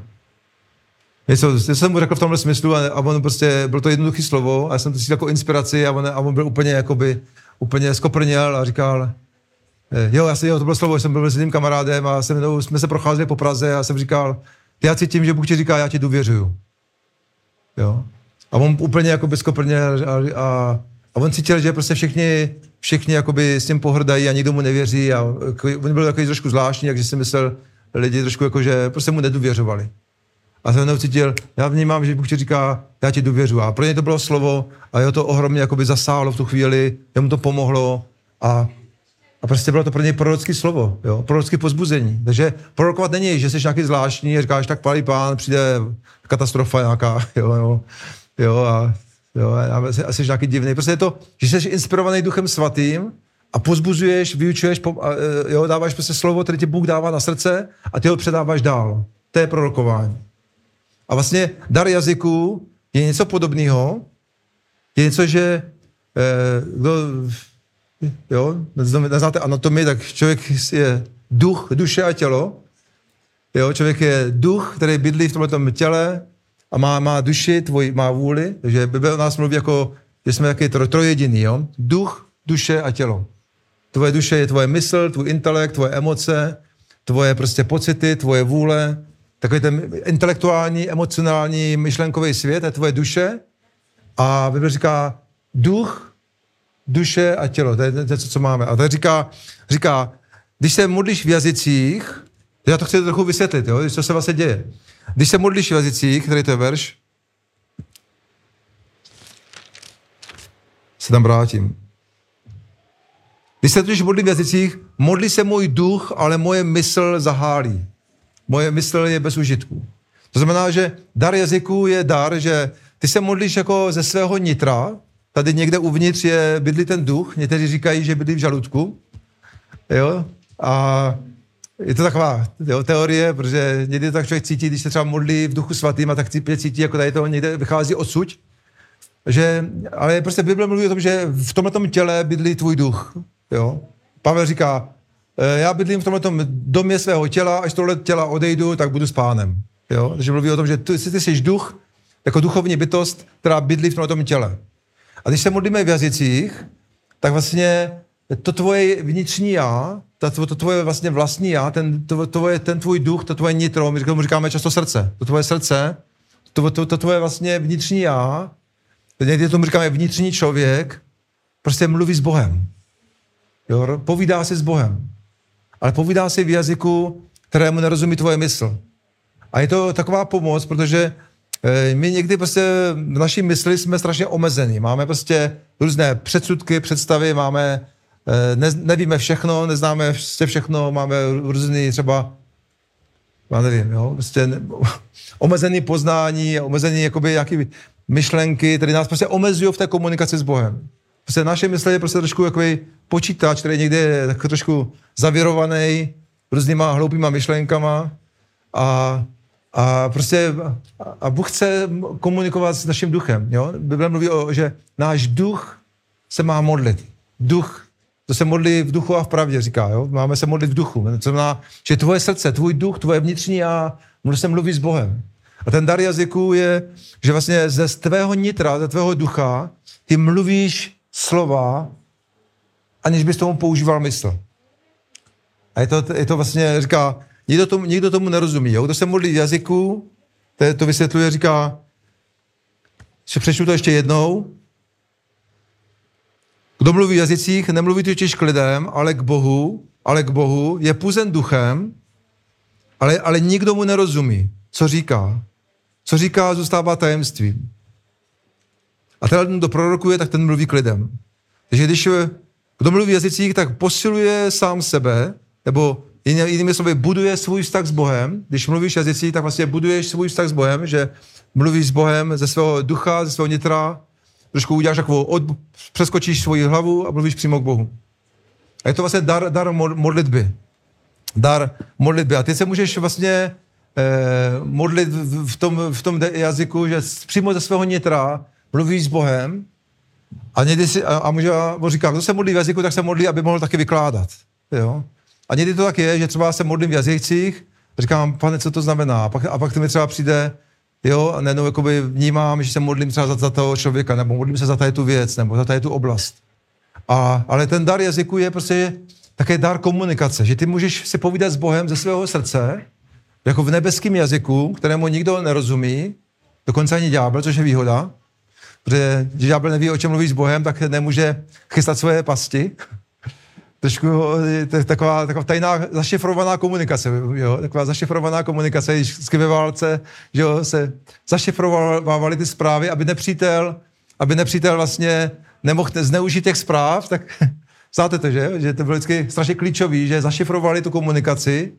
Něco, něco jsem mu řekl v tomhle smyslu a, a on prostě, byl to jednoduché slovo a já jsem to cítil jako inspiraci a on, a on byl úplně jakoby, úplně skoprněl a říkal, eh, jo, já si, jo, to bylo slovo, jsem byl s jedním kamarádem a jsem, no, jsme se procházeli po Praze a jsem říkal, já cítím, že Bůh ti říká, já ti důvěřuju. Jo. A on úplně jako bezkoprně a, a, a on cítil, že prostě všichni, všichni jakoby s tím pohrdají a nikdo mu nevěří a on byl takový trošku zvláštní, takže si myslel lidi trošku jako, že prostě mu nedůvěřovali. A jsem cítil, já vnímám, že Bůh ti říká, já ti důvěřu. A pro něj to bylo slovo a jeho to ohromně jakoby zasáhlo v tu chvíli, jemu to pomohlo a, a prostě bylo to pro něj prorocké slovo, jo, prorocké pozbuzení. Takže prorokovat není, že jsi nějaký zvláštní, říkáš, tak palí pán, přijde katastrofa nějaká, jo, jo, jo a, jo, a jsi, a jsi nějaký divný. Prostě je to, že jsi inspirovaný duchem svatým a pozbuzuješ, vyučuješ, a, e, jo, dáváš prostě slovo, které ti Bůh dává na srdce a ty ho předáváš dál. To je prorokování. A vlastně dar jazyků je něco podobného. Je něco, že eh, kdo, jo, neznáte anatomii, tak člověk je duch, duše a tělo. Jo, člověk je duch, který bydlí v tomto těle a má, má duši, tvoj, má vůli. Takže Bible o nás mluví jako, že jsme taky trojediný, jo. Duch, duše a tělo. Tvoje duše je tvoje mysl, tvůj intelekt, tvoje emoce, tvoje prostě pocity, tvoje vůle, takový ten intelektuální, emocionální, myšlenkový svět, je tvoje duše. A Bible říká duch, duše a tělo. To je něco, co máme. A to říká, říká, když se modlíš v jazycích, já to chci trochu vysvětlit, jo, co se vlastně děje. Když se modlíš v jazycích, který to je verš, se tam vrátím. Když se totiž modlí v jazycích, modlí se můj duch, ale moje mysl zahálí. Moje mysl je bez užitku. To znamená, že dar jazyků je dar, že ty se modlíš jako ze svého nitra, tady někde uvnitř je bydlí ten duch, někteří říkají, že bydlí v žaludku, jo, a je to taková jo, teorie, protože někdy tak člověk cítí, když se třeba modlí v duchu svatým a tak cítí, jako tady to někde vychází odsud, že, ale prostě Bible mluví o tom, že v tomhle těle bydlí tvůj duch, jo. Pavel říká, já bydlím v tomto domě svého těla, až tohle těla odejdu, tak budu s pánem. Jo? Takže mluví o tom, že ty, ty jsi duch, jako duchovní bytost, která bydlí v tomto těle. A když se modlíme v jazycích, tak vlastně to tvoje vnitřní já, ta, to, to tvoje vlastně vlastní já, ten, to, tvoje, ten tvůj duch, to tvoje nitro, my tomu říkáme často srdce, to tvoje srdce, to, to, to tvoje vlastně vnitřní já, někdy tomu říkáme vnitřní člověk, prostě mluví s Bohem. Jo? Povídá si s Bohem ale povídá si v jazyku, kterému nerozumí tvoje mysl. A je to taková pomoc, protože eh, my někdy prostě v naší mysli jsme strašně omezení. Máme prostě různé předsudky, představy, máme, eh, ne, nevíme všechno, neznáme prostě všechno, máme různý třeba, já nevím, jo, prostě omezený poznání, omezený jakoby jaký myšlenky, které nás prostě omezují v té komunikaci s Bohem. Prostě naše mysl je prostě trošku takový počítač, který někde je tak trošku zavěrovaný různýma hloupýma myšlenkama a, a prostě a Bůh chce komunikovat s naším duchem. Jo? Bible mluví o, že náš duch se má modlit. Duch, to se modlí v duchu a v pravdě, říká. Jo? Máme se modlit v duchu. To znamená, že tvoje srdce, tvůj duch, tvoje vnitřní může se mluvit s Bohem. A ten dar jazyku je, že vlastně ze tvého nitra, ze tvého ducha, ty mluvíš slova, aniž bys tomu používal mysl. A je to, je to vlastně, říká, nikdo tomu, nikdo tomu nerozumí. Jo? Kdo se modlí v jazyku, to, to vysvětluje, říká, že přečtu to ještě jednou. Kdo mluví v jazycích, nemluví totiž k lidem, ale k Bohu, ale k Bohu, je puzen duchem, ale, ale nikdo mu nerozumí, co říká. Co říká, zůstává tajemstvím. A ten, kdo prorokuje, tak ten mluví k lidem. Takže když kdo mluví jazycích, tak posiluje sám sebe, nebo jinými slovy, buduje svůj vztah s Bohem. Když mluvíš jazycí, tak vlastně buduješ svůj vztah s Bohem, že mluvíš s Bohem ze svého ducha, ze svého nitra, trošku uděláš takovou, od, přeskočíš svoji hlavu a mluvíš přímo k Bohu. A je to vlastně dar, dar modlitby. Dar modlitby. A ty se můžeš vlastně eh, modlit v, tom, v tom jazyku, že přímo ze svého nitra mluvíš s Bohem a někdy si, a, a může, a říká, kdo se modlí v jazyku, tak se modlí, aby mohl taky vykládat. Jo? A někdy to tak je, že třeba se modlím v jazycích, říkám, pane, co to znamená? A pak, a pak to mi třeba přijde, jo, a najednou jakoby vnímám, že se modlím třeba za, za toho člověka, nebo modlím se za tady tu věc, nebo za tady tu oblast. A, ale ten dar jazyku je prostě také dar komunikace, že ty můžeš si povídat s Bohem ze svého srdce, jako v nebeském jazyku, kterému nikdo nerozumí, dokonce ani ďábel, což je výhoda, protože když ďábel neví, o čem mluví s Bohem, tak nemůže chystat svoje pasti. Trošku je taková, taková tajná zašifrovaná komunikace, jo? taková zašifrovaná komunikace, když ve válce že jo, se zašifrovávaly ty zprávy, aby nepřítel, aby nepřítel vlastně nemohl zneužít těch zpráv, tak znáte to, že? že to bylo vždycky strašně klíčový, že zašifrovali tu komunikaci,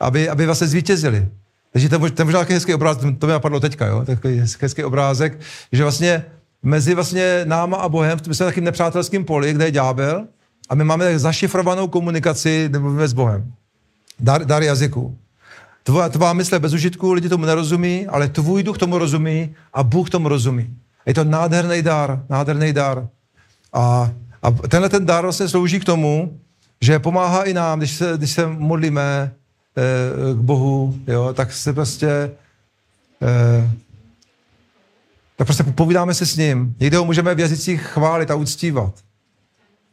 aby, aby vlastně zvítězili. Takže to je možná takový hezký obrázek, to mi napadlo teďka, jo? takový hezký obrázek, že vlastně mezi vlastně náma a Bohem, my jsme takým nepřátelským poli, kde je ďábel, a my máme zašifrovanou komunikaci, mluvíme s Bohem. Dar, dar jazyku. Tvá, tvá mysl je bez užitku, lidi tomu nerozumí, ale tvůj duch tomu rozumí a Bůh tomu rozumí. Je to nádherný dar, nádherný dar. A, a tenhle ten dar vlastně slouží k tomu, že pomáhá i nám, když se, když se modlíme eh, k Bohu, jo, tak se prostě eh, tak prostě povídáme se s ním. Někdy ho můžeme v jazycích chválit a uctívat.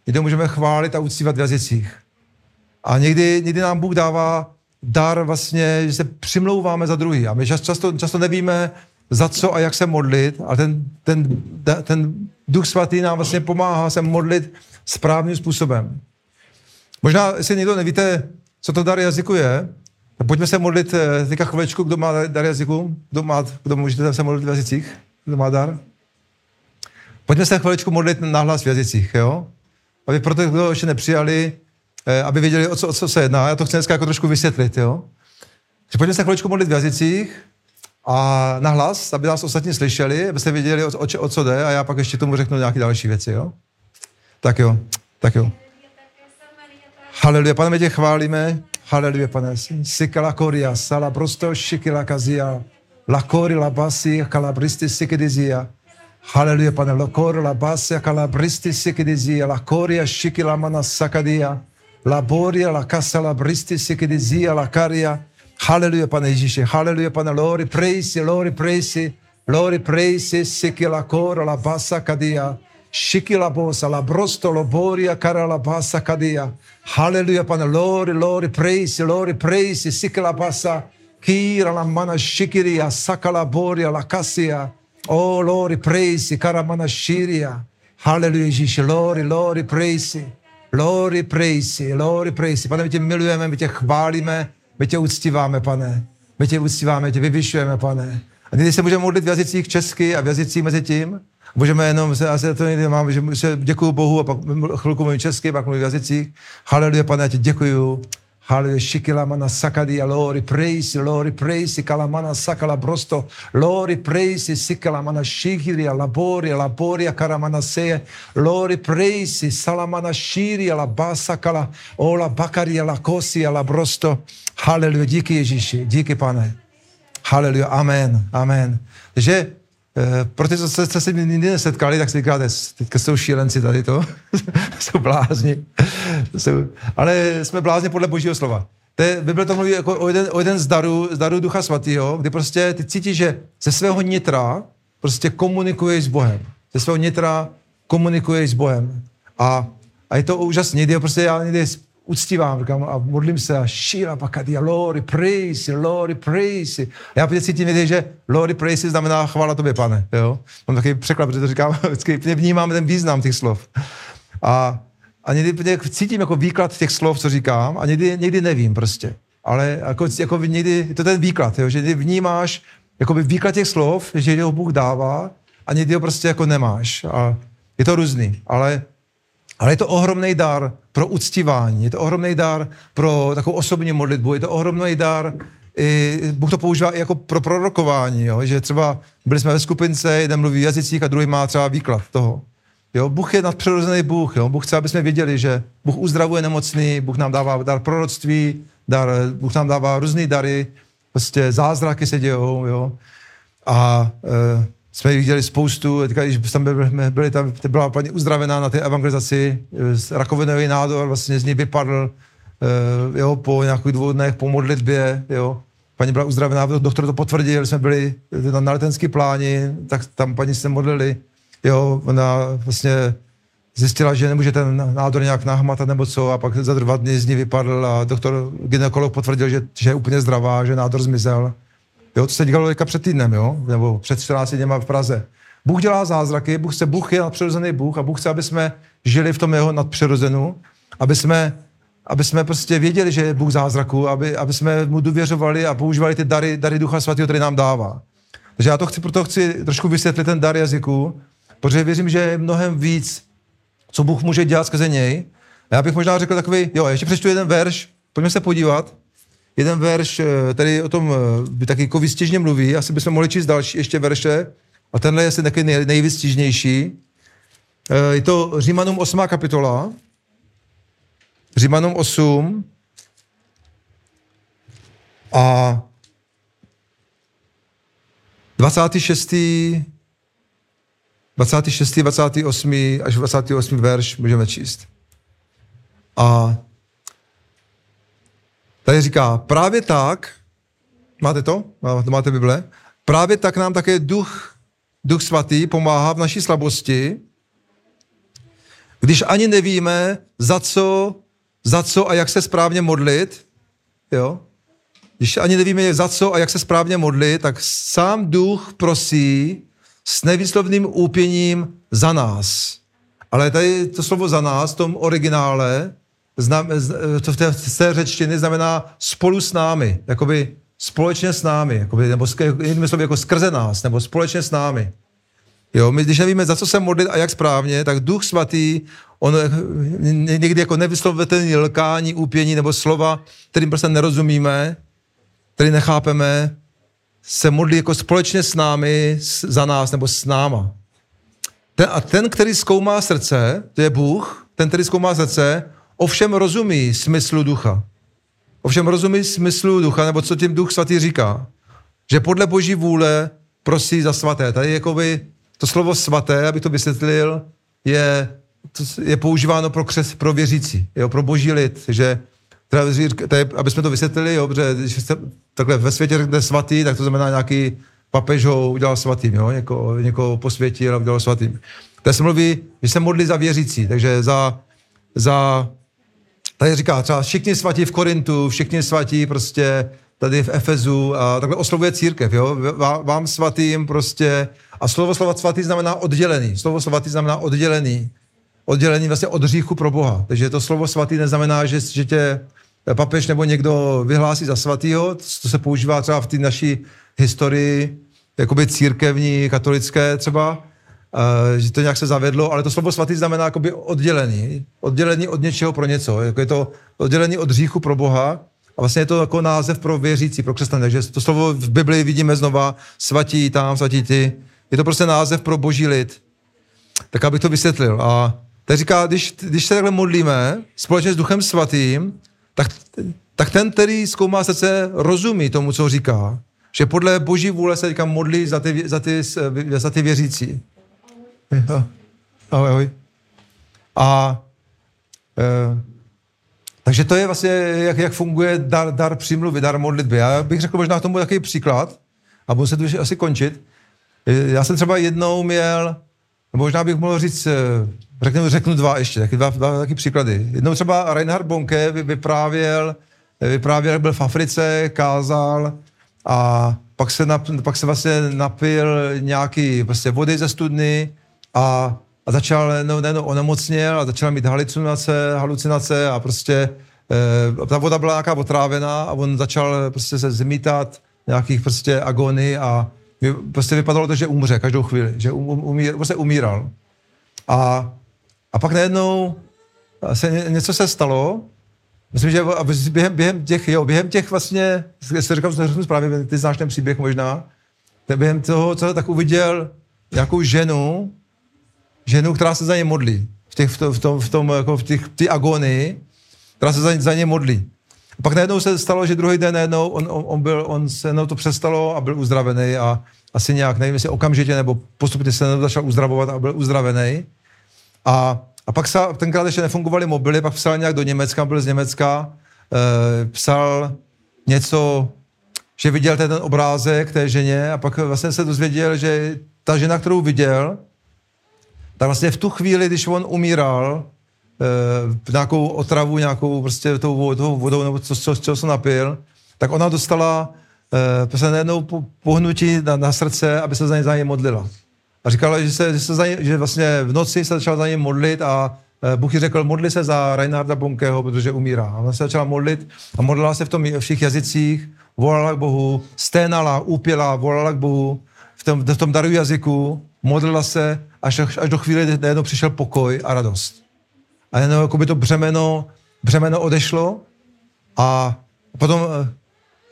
Někdy ho můžeme chválit a uctívat v jazycích. A někdy, někdy nám Bůh dává dar vlastně, že se přimlouváme za druhý. A my často, často nevíme, za co a jak se modlit, ale ten, ten, ten Duch Svatý nám vlastně pomáhá se modlit správným způsobem. Možná, jestli někdo nevíte, co to dar jazyku je, tak pojďme se modlit eh, teďka chviličku, kdo má dar jazyku, kdo, má, kdo můžete se modlit v jazycích, kdo má dar. Pojďme se chviličku modlit na hlas v jazycích, jo? Aby proto, kdo ještě nepřijali, eh, aby věděli, o co, o co se jedná. Já to chci dneska jako trošku vysvětlit, jo? Takže pojďme se chviličku modlit v jazycích a na hlas, aby nás ostatní slyšeli, abyste věděli, o, o, o co jde a já pak ještě tomu řeknu nějaké další věci, jo? Tak jo, tak jo. Haleluja, pane, my tě chválíme. Haleluja, pane. Sikala koria, sala prosto šikila kazia. La kori la basi, kalabristi sikidizia. Haleluja, pane. La kori la basi, kalabristi sikidizia. La koria šikila mana sakadia. La boria, la kasa la bristi sikidizia, la karia. Haleluja, pane Ježíši. Haleluja, pane. Lori, praise, lori, praise. Lori, praise, sikila kora la basa kadia. Shikila bosa, la brosto, lo boria, cara la basa kadia. Haleluja, pane. Lori, lori, praise, lori, praise, sikila basa. Kira la mana shikiria, sakala boria, la kasia. Oh, lori, praise, cara mana shiria. Haleluja, Ježíši. Lori, lori, praise. Lori, praise, lori, praise. Pane, my tě milujeme, my tě chválíme, my tě uctíváme, pane. My tě uctíváme, tě vyvyšujeme, pane. A když se můžeme modlit v jazycích česky a v jazycích mezi tím, můžeme jenom, se, asi to někdy mám, že se děkuju Bohu a pak chvilku mluvím česky, pak mluvím v jazycích. Haleluja, pane, já tě děkuju. Haleluja, shikila mana sakadi, lori, praise, lori, praise, kalamana sakala brosto, lori, praise, sikala mana shikiria, laboria, laboria, karamana seje, lori, praise, salamana shiria, la basa kala, ola bakaria, la kosia, la brosto. Haleluja, díky Ježíši, díky pane. Haleluja, amen, amen. Takže Eh, pro ty, co jste se nikdy nesetkali, tak si říkáte, teďka jsou šílenci tady to, jsou blázni. jsou, ale jsme blázni podle božího slova. To je, Bible to mluví jako o jeden, o jeden z darů, z darů Ducha Svatého, kdy prostě ty cítíš, že ze svého nitra prostě komunikuješ s Bohem. Ze svého nitra komunikuješ s Bohem. A, a je to úžasné. Někdy prostě já někdy uctívám, říkám a modlím se a šíla pakadia, Lord, praise, Lord, praise. Já prostě cítím, že Lord, praise znamená chvála tobě, pane. Jo? Mám takový překlad, protože to říkám, vždycky vnímám ten význam těch slov. A, a někdy cítím jako výklad těch slov, co říkám, a někdy, někdy nevím prostě. Ale jako, jako někdy, to je ten výklad, jo? že někdy vnímáš jako výklad těch slov, že ho Bůh dává a někdy ho prostě jako nemáš. A je to různý, ale ale je to ohromný dar pro uctívání, je to ohromný dar pro takovou osobní modlitbu, je to ohromný dar, i, Bůh to používá i jako pro prorokování, jo? že třeba byli jsme ve skupince, jeden mluví v jazycích a druhý má třeba výklad toho. Jo? Bůh je nadpřirozený Bůh, jo? Bůh chce, aby jsme věděli, že Bůh uzdravuje nemocný, Bůh nám dává dar proroctví, dar, Bůh nám dává různé dary, prostě zázraky se dějou, jo? A e, jsme viděli spoustu, teďka, když tam byli, byli tam, byla paní uzdravená na té evangelizaci, rakovinový nádor vlastně z ní vypadl, uh, jo, po nějakých dvou dnech, po modlitbě, jo. Paní byla uzdravená, doktor to potvrdil, jsme byli na, na letenský pláni, tak tam paní se modlili, jo, ona vlastně zjistila, že nemůže ten nádor nějak nahmatat nebo co a pak za dva dny z ní vypadl a doktor, ginekolog potvrdil, že, že je úplně zdravá, že nádor zmizel. Jo, to se dělalo teďka před týdnem, jo, nebo před 14 dněma v Praze. Bůh dělá zázraky, Bůh chce, Bůh je nadpřirozený Bůh a Bůh chce, aby jsme žili v tom jeho nadpřirozenu, aby jsme, aby jsme prostě věděli, že je Bůh zázraku, aby, aby jsme mu důvěřovali a používali ty dary, dary Ducha Svatého, který nám dává. Takže já to chci, proto chci trošku vysvětlit ten dar jazyku, protože věřím, že je mnohem víc, co Bůh může dělat skrze něj. A já bych možná řekl takový, jo, ještě přečtu jeden verš, pojďme se podívat. Jeden verš, eh, tady o tom eh, taky jako vystěžně mluví, asi bychom mohli číst další ještě verše, a tenhle je asi taky nej, nejvystižnější. Eh, je to Římanům 8. kapitola. Římanům 8. A 26. 26. 28. až 28. verš můžeme číst. A tady říká, právě tak, máte to? Máte Bible? Právě tak nám také duch, duch svatý pomáhá v naší slabosti, když ani nevíme, za co, za co a jak se správně modlit, jo? Když ani nevíme, za co a jak se správně modlit, tak sám duch prosí s nevýslovným úpěním za nás. Ale tady to slovo za nás v tom originále, to v té, v té řečtiny znamená spolu s námi, jakoby společně s námi, jakoby, nebo jinými slovy jako skrze nás, nebo společně s námi. Jo, my když nevíme, za co se modlit a jak správně, tak Duch Svatý, on někdy jako nevyslovitelný lkání, úpění nebo slova, kterým prostě nerozumíme, který nechápeme, se modlí jako společně s námi, za nás nebo s náma. Ten, a ten, který zkoumá srdce, to je Bůh, ten, který zkoumá srdce, ovšem rozumí smyslu ducha. Ovšem rozumí smyslu ducha, nebo co tím duch svatý říká. Že podle boží vůle prosí za svaté. Tady jakoby to slovo svaté, aby to vysvětlil, je, je používáno pro, křes, pro věřící, jo, pro boží lid, že tady, aby jsme to vysvětlili, jo, protože když jste takhle ve světě řekne svatý, tak to znamená nějaký papež ho udělal svatým, jo, někoho, někoho posvětil a udělal svatým. Tady se mluví, že se modlí za věřící, takže za, za tady říká třeba všichni svatí v Korintu, všichni svatí prostě tady v Efezu a takhle oslovuje církev, jo, vám svatým prostě a slovo slova svatý znamená oddělený, slovo svatý znamená oddělený, oddělený vlastně od hříchu pro Boha, takže to slovo svatý neznamená, že, že tě papež nebo někdo vyhlásí za svatýho, to se používá třeba v té naší historii, jakoby církevní, katolické třeba, že to nějak se zavedlo, ale to slovo svatý znamená jakoby oddělení, oddělení od něčeho pro něco, jako je to oddělení od hříchu pro Boha a vlastně je to jako název pro věřící, pro křesťany, takže to slovo v Biblii vidíme znova, svatí tam, svatí ty, je to prostě název pro boží lid. Tak abych to vysvětlil. A tak říká, když, když se takhle modlíme společně s Duchem Svatým, tak, tak ten, který zkoumá srdce, rozumí tomu, co říká. Že podle boží vůle se teďka modlí za ty, za ty, za ty věřící. Ahoj, ahoj. A e, takže to je vlastně, jak, jak funguje dar, dar přímluvy, dar modlitby. Já bych řekl možná tomu takový příklad, a budu se to asi končit. E, já jsem třeba jednou měl, možná bych mohl říct, e, řeknu, řeknu dva ještě, taky dva, dva taky příklady. Jednou třeba Reinhard Bonke vyprávěl, vyprávěl, jak byl v Africe, kázal a pak se, nap, pak se vlastně napil nějaký prostě vody ze studny a, a začal, no, no, onemocněl a začal mít halucinace, halucinace a prostě e, ta voda byla nějaká otrávená a on začal prostě se zmítat nějakých prostě agony a prostě vypadalo to, že umře každou chvíli, že um, umír, prostě umíral. A a pak najednou se něco se stalo, myslím, že během, během těch, jo, během těch vlastně, se říkám, že právě, ty znáš ten příběh možná, během toho, co tak uviděl nějakou ženu, ženu, která se za ně modlí, v, těch, v, tom, v tom, v tom jako v těch, ty agony, která se za, za ně modlí. A pak najednou se stalo, že druhý den najednou on, on, on, byl, on se no, to přestalo a byl uzdravený a asi nějak, nevím, jestli okamžitě nebo postupně se začal uzdravovat a byl uzdravený. A, a pak se, tenkrát ještě nefungovaly mobily, pak psal nějak do Německa, byl z Německa, e, psal něco, že viděl ten obrázek té ženě a pak vlastně se dozvěděl, že ta žena, kterou viděl, tak vlastně v tu chvíli, když on umíral, e, nějakou otravu, nějakou prostě tou vodou, vodou nebo co, co, co se napil, tak ona dostala uh, prostě najednou pohnutí na, na srdce, aby se za ně, za ně modlila. A říkala, že, se, že, se za ně, že vlastně v noci se začala za ně modlit a uh, Bůh ji řekl, modli se za Reinharda Bonkeho, protože umírá. A ona se začala modlit a modlila se v tom všech jazycích, volala k Bohu, sténala, úpěla, volala k Bohu v tom, v tom daru jazyku, modlila se, až, až do chvíle, kdy najednou přišel pokoj a radost. A jenom jako by to břemeno, břemeno odešlo a potom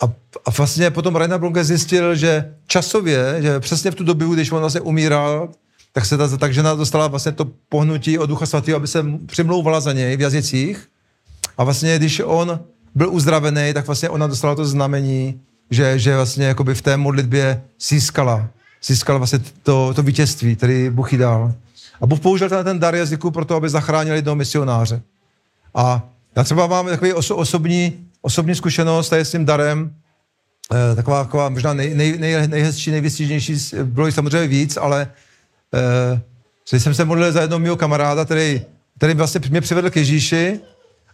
a, a vlastně potom Rainer Blunke zjistil, že časově, že přesně v tu dobu, když on vlastně umíral, tak se ta, tak žena dostala vlastně to pohnutí od Ducha Svatého, aby se přimlouvala za něj v jazycích. A vlastně, když on byl uzdravený, tak vlastně ona dostala to znamení, že, že vlastně jakoby v té modlitbě získala, získala vlastně to, to vítězství, který Bůh jí dal. A Bůh použil ten, ten dar jazyku pro to, aby zachránil jednoho misionáře. A já třeba mám takový oso, osobní, osobní zkušenost tady s tím darem, eh, taková, taková možná nej, nej, nej, nejhezčí, nejvystižnější, bylo jich samozřejmě víc, ale eh, jsem se modlil za jednoho mého kamaráda, který, který vlastně mě přivedl k Ježíši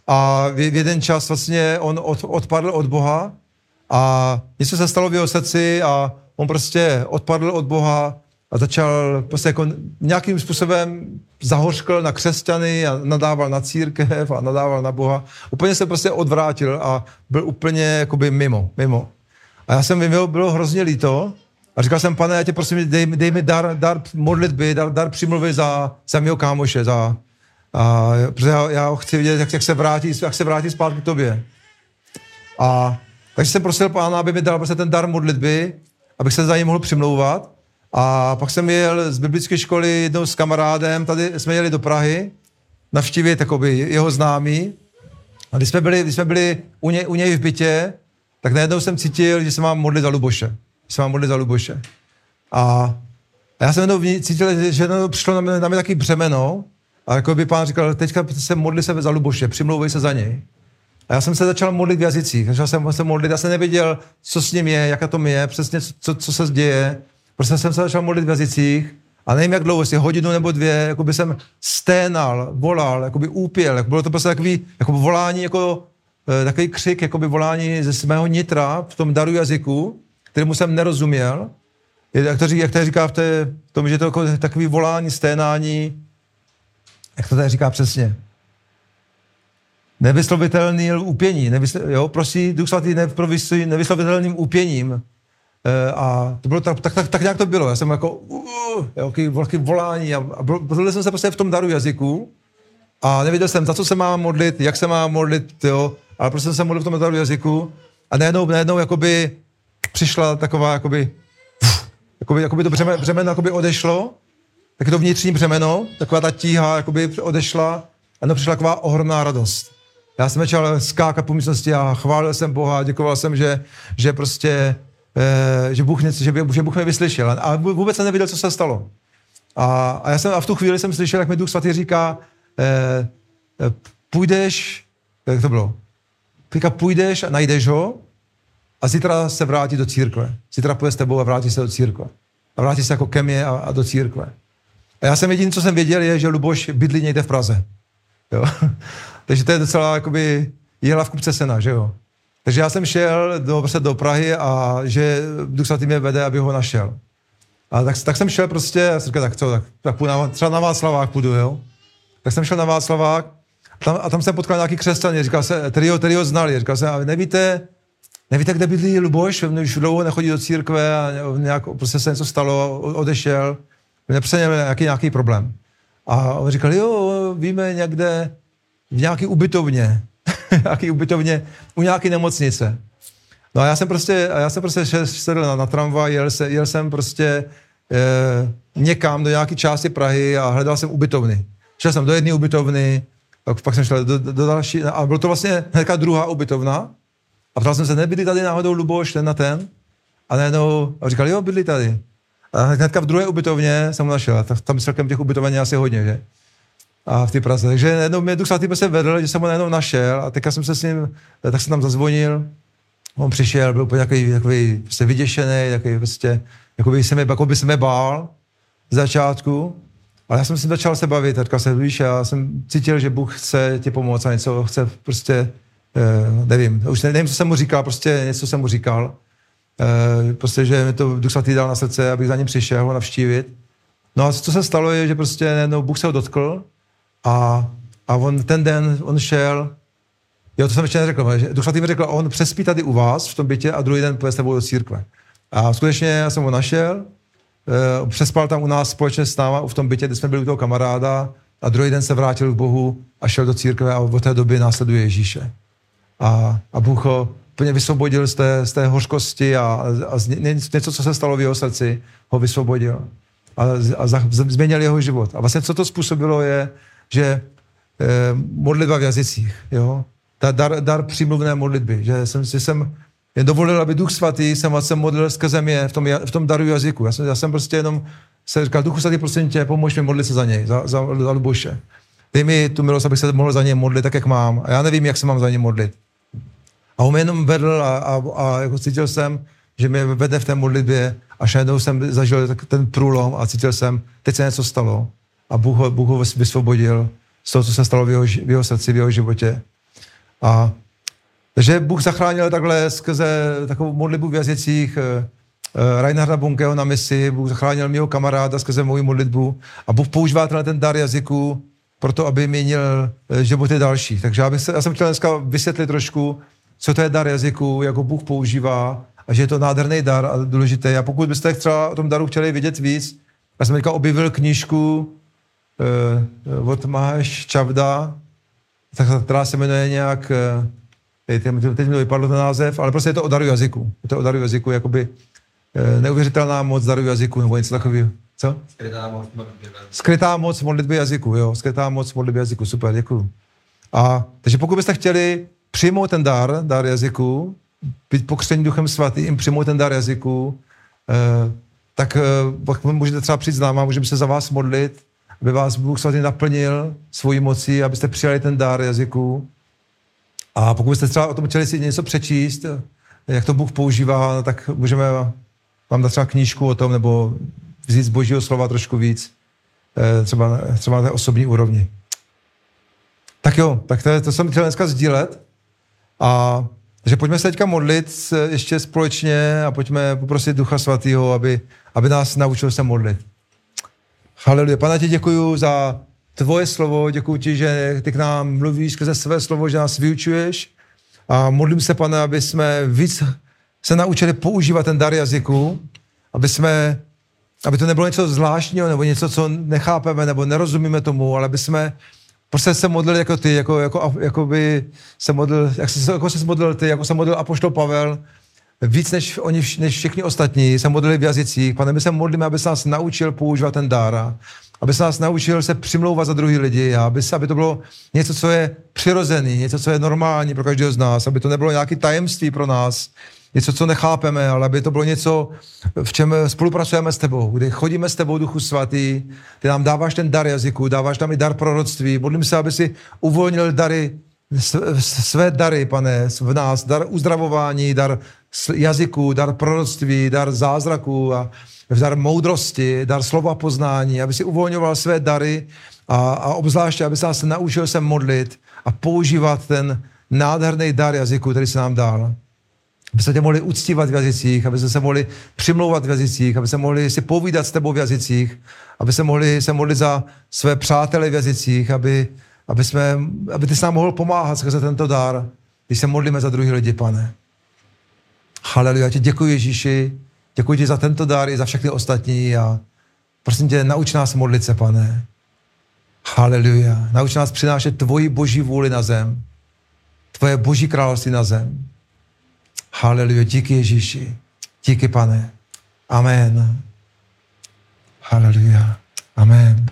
a v, v jeden čas vlastně on od, odpadl od Boha a něco se stalo v jeho srdci a on prostě odpadl od Boha a začal prostě jako nějakým způsobem zahořkl na křesťany a nadával na církev a nadával na Boha. Úplně se prostě odvrátil a byl úplně jakoby mimo, mimo. A já jsem mi bylo hrozně líto a říkal jsem, pane, já tě prosím, dej, dej mi dar, dar modlitby, dar, dar přimluvy za, za mého kámoše, za, a, protože já, já chci vidět, jak, jak, se vrátí, jak se vrátí zpátky k tobě. A takže jsem prosil pána, aby mi dal prostě ten dar modlitby, abych se za něj mohl přimlouvat. A pak jsem jel z biblické školy jednou s kamarádem, tady jsme jeli do Prahy, navštívit jakoby, jeho známý. A když jsme byli, když jsme byli u, něj, u něj v bytě, tak najednou jsem cítil, že se mám modlit za Luboše. Že se mám modlit za Luboše. A, a já jsem jednou cítil, že jednou přišlo na mě, na mě taky břemeno, a jako by pán říkal, teďka se modli se za Luboše, přimlouvej se za něj. A já jsem se začal modlit v jazycích, začal jsem se modlit, já jsem nevěděl, co s ním je, jaká to je, přesně co, co se děje. Prostě jsem se začal modlit v jazycích a nevím, jak dlouho, jestli hodinu nebo dvě, jako by jsem sténal, volal, jako by úpěl, jako bylo to prostě takový jako volání, jako e, takový křik, jako by volání ze svého nitra v tom daru jazyku, kterému jsem nerozuměl. Jak to, říká, jak to říká v, té, v tom, že to jako takový volání, sténání, jak to tady říká přesně? Nevyslovitelný upění, nevyslo, jo, prosí Duch Svatý nevyslovitelným upěním. E, a to bylo tak, tak, tak, tak, nějak to bylo. Já jsem jako, uh, jaký velký volání a, a byl jsem se prostě v tom daru jazyku a nevěděl jsem, za co se mám modlit, jak se mám modlit, jo, ale prostě jsem se modlil v tom daru jazyku a najednou, najednou jakoby přišla taková, jakoby, jakoby, jakoby to břemeno, břemeno jakoby odešlo tak to vnitřní břemeno, taková ta tíha jakoby odešla a přišla taková ohromná radost. Já jsem začal skákat po místnosti a chválil jsem Boha, děkoval jsem, že, že prostě, eh, že, Bůh něco, že, že Bůh mě vyslyšel. A vůbec jsem nevěděl, co se stalo. A, a já jsem a v tu chvíli jsem slyšel, jak mi Duch Svatý říká, eh, půjdeš, jak to bylo? Říká, půjdeš a najdeš ho a zítra se vrátí do církve. Zítra půjde s tebou a vrátí se do církve. A vrátí se jako ke mně a, a do církve. A já jsem jediný, co jsem věděl, je, že Luboš bydlí někde v Praze. Jo? Takže to je docela jakoby jela v kupce sena, že jo. Takže já jsem šel do, prostě do Prahy a že Duch Svatý mě vede, aby ho našel. A tak, tak jsem šel prostě, a jsem říkal, tak co, tak, tak půjdu na, třeba na Václavák půjdu, jo. Tak jsem šel na Václavák a tam, a tam jsem potkal nějaký křesťany, říkal se, který ho, který ho znali, říkal jsem, ale nevíte, nevíte, kde bydlí Luboš, už dlouho nechodí do církve a nějak, prostě se něco stalo, odešel nepřeněl nějaký, nějaký problém. A on říkal, jo, víme někde v nějaký ubytovně, nějaký ubytovně u nějaké nemocnice. No a já jsem prostě, a já jsem prostě sedl na, na tramvaj, jel, se, jel jsem prostě e, někam do nějaké části Prahy a hledal jsem ubytovny. Šel jsem do jedné ubytovny, pak, pak jsem šel do, do, další, a bylo to vlastně hnedka druhá ubytovna. A ptal jsem se, nebyli tady náhodou Luboš, ten na ten? A najednou, a říkal, jo, byli tady. A hnedka v druhé ubytovně jsem ho našel. A tam celkem těch ubytoven je asi hodně, že? A v té Praze. Takže jednou mě Duch Svatý se vedl, že jsem ho najednou našel a teďka jsem se s ním, tak jsem tam zazvonil. On přišel, byl úplně takový, takový prostě vyděšený, takový prostě, jako by se mě, jako by se mě bál z začátku. Ale já jsem si začal se bavit, teďka se víš, já jsem cítil, že Bůh chce ti pomoct a něco chce prostě, eh, nevím, už nevím, co jsem mu říkal, prostě něco jsem mu říkal. e, prostě, že mi to Duch Svatý dal na srdce, abych za ním přišel ho navštívit. No a co se stalo je, že prostě no, Bůh se ho dotkl a, a on ten den, on šel, jo, to jsem ještě neřekl, že Duch Svatý mi řekl, on přespí tady u vás v tom bytě a druhý den půjde s tebou do církve. A skutečně já jsem ho našel, e, přespal tam u nás společně s náma v tom bytě, kde jsme byli u toho kamaráda a druhý den se vrátil k Bohu a šel do církve a od té doby následuje Ježíše. A, a Bůh ho úplně vysvobodil z té, z té hořkosti a, a z ně, něco, co se stalo v jeho srdci, ho vysvobodil a, a změnil jeho život. A vlastně co to způsobilo je, že e, modlitba v jazycích, jo? Ta dar, dar přímluvné modlitby, že jsem si jsem jen dovolil, aby Duch Svatý jsem vlastně modlil skrze mě v tom, v tom daru jazyku. Já jsem, já jsem prostě jenom se říkal, Duchu Svatý, prosím tě, pomož mi modlit se za něj, za, za, za Luboše. Dej mi tu milost, abych se mohl za něj modlit tak, jak mám. A já nevím, jak se mám za něj modlit. A on mě jenom vedl a, a, a jako cítil jsem, že mě vede v té modlitbě a najednou jsem zažil ten průlom a cítil jsem, teď se něco stalo. A Bůh ho, Bůh ho vysvobodil z toho, co se stalo v jeho, v jeho srdci, v jeho životě. A takže Bůh zachránil takhle skrze takovou modlitbu v jazycích uh, Reinharda Bunkeho na misi, Bůh zachránil mého kamaráda skrze moji modlitbu a Bůh používá tenhle ten dar jazyku proto, aby měnil eh, životy dalších. Takže já, bych se, já jsem chtěl dneska vysvětlit trošku, co to je dar jazyku, jak ho Bůh používá a že je to nádherný dar a důležité. A pokud byste třeba o tom daru chtěli vědět víc, já jsem teďka objevil knížku od Mahesh Chavda, která se jmenuje nějak, uh, teď mi vypadlo ten název, ale prostě je to o daru jazyku. Je to o daru jazyku, jakoby uh, neuvěřitelná moc daru jazyku, nebo něco takového. Co? Skrytá moc modlitby jazyku. Skrytá moc modlitby jazyku, jo. Skrytá moc modlitby jazyku, super, děkuju. A, takže pokud byste chtěli přijmout ten dar, dar jazyku, být pokřtění duchem svatým, přijmout ten dar jazyku, eh, tak eh, můžete třeba přijít s náma, můžeme se za vás modlit, aby vás Bůh svatý naplnil svojí mocí, abyste přijali ten dar jazyku. A pokud byste třeba o tom chtěli si něco přečíst, jak to Bůh používá, tak můžeme vám dát třeba knížku o tom, nebo vzít z božího slova trošku víc, eh, třeba, třeba na té osobní úrovni. Tak jo, tak to, to jsem chtěl dneska sdílet. A takže pojďme se teďka modlit ještě společně a pojďme poprosit Ducha Svatého, aby, aby nás naučil se modlit. Haleluja. Pane, ti děkuji za tvoje slovo, děkuji ti, že ty k nám mluvíš skrze své slovo, že nás vyučuješ. A modlím se, pane, aby jsme víc se naučili používat ten dar jazyku, aby jsme, aby to nebylo něco zvláštního, nebo něco, co nechápeme, nebo nerozumíme tomu, ale aby jsme Prostě se modlil jako ty, jako, jako, jako by se modlil, jak se, jako se modlil ty, jako se modlil Apoštol Pavel, víc než oni, než všichni ostatní, se modlili v jazycích. Pane, my se modlíme, aby se nás naučil používat ten dára, aby se nás naučil se přimlouvat za druhý lidi, aby, se, aby to bylo něco, co je přirozený, něco, co je normální pro každého z nás, aby to nebylo nějaké tajemství pro nás, něco, co nechápeme, ale aby to bylo něco, v čem spolupracujeme s tebou, kdy chodíme s tebou, Duchu Svatý, ty nám dáváš ten dar jazyku, dáváš nám i dar proroctví. Modlím se, aby si uvolnil dary, své dary, pane, v nás, dar uzdravování, dar jazyku, dar proroctví, dar zázraku a dar moudrosti, dar slova poznání, aby si uvolňoval své dary a, a obzvláště, aby se nás naučil se modlit a používat ten nádherný dar jazyku, který se nám dal aby se tě mohli uctívat v jazycích, aby se mohli přimlouvat v jazycích, aby se mohli si povídat s tebou v jazycích, aby se mohli se modlit za své přátele v jazycích, aby, aby, jsme, aby ty s nám mohl pomáhat skrze tento dár, když se modlíme za druhý lidi, pane. Haleluja, ti děkuji Ježíši, děkuji ti za tento dár i za všechny ostatní a prosím tě, nauč nás modlit se, pane. Haleluja. Nauč nás přinášet tvoji boží vůli na zem. Tvoje boží království na zem. Haleluja, díky Ježíši. Díky, pane. Amen. Haleluja. Amen.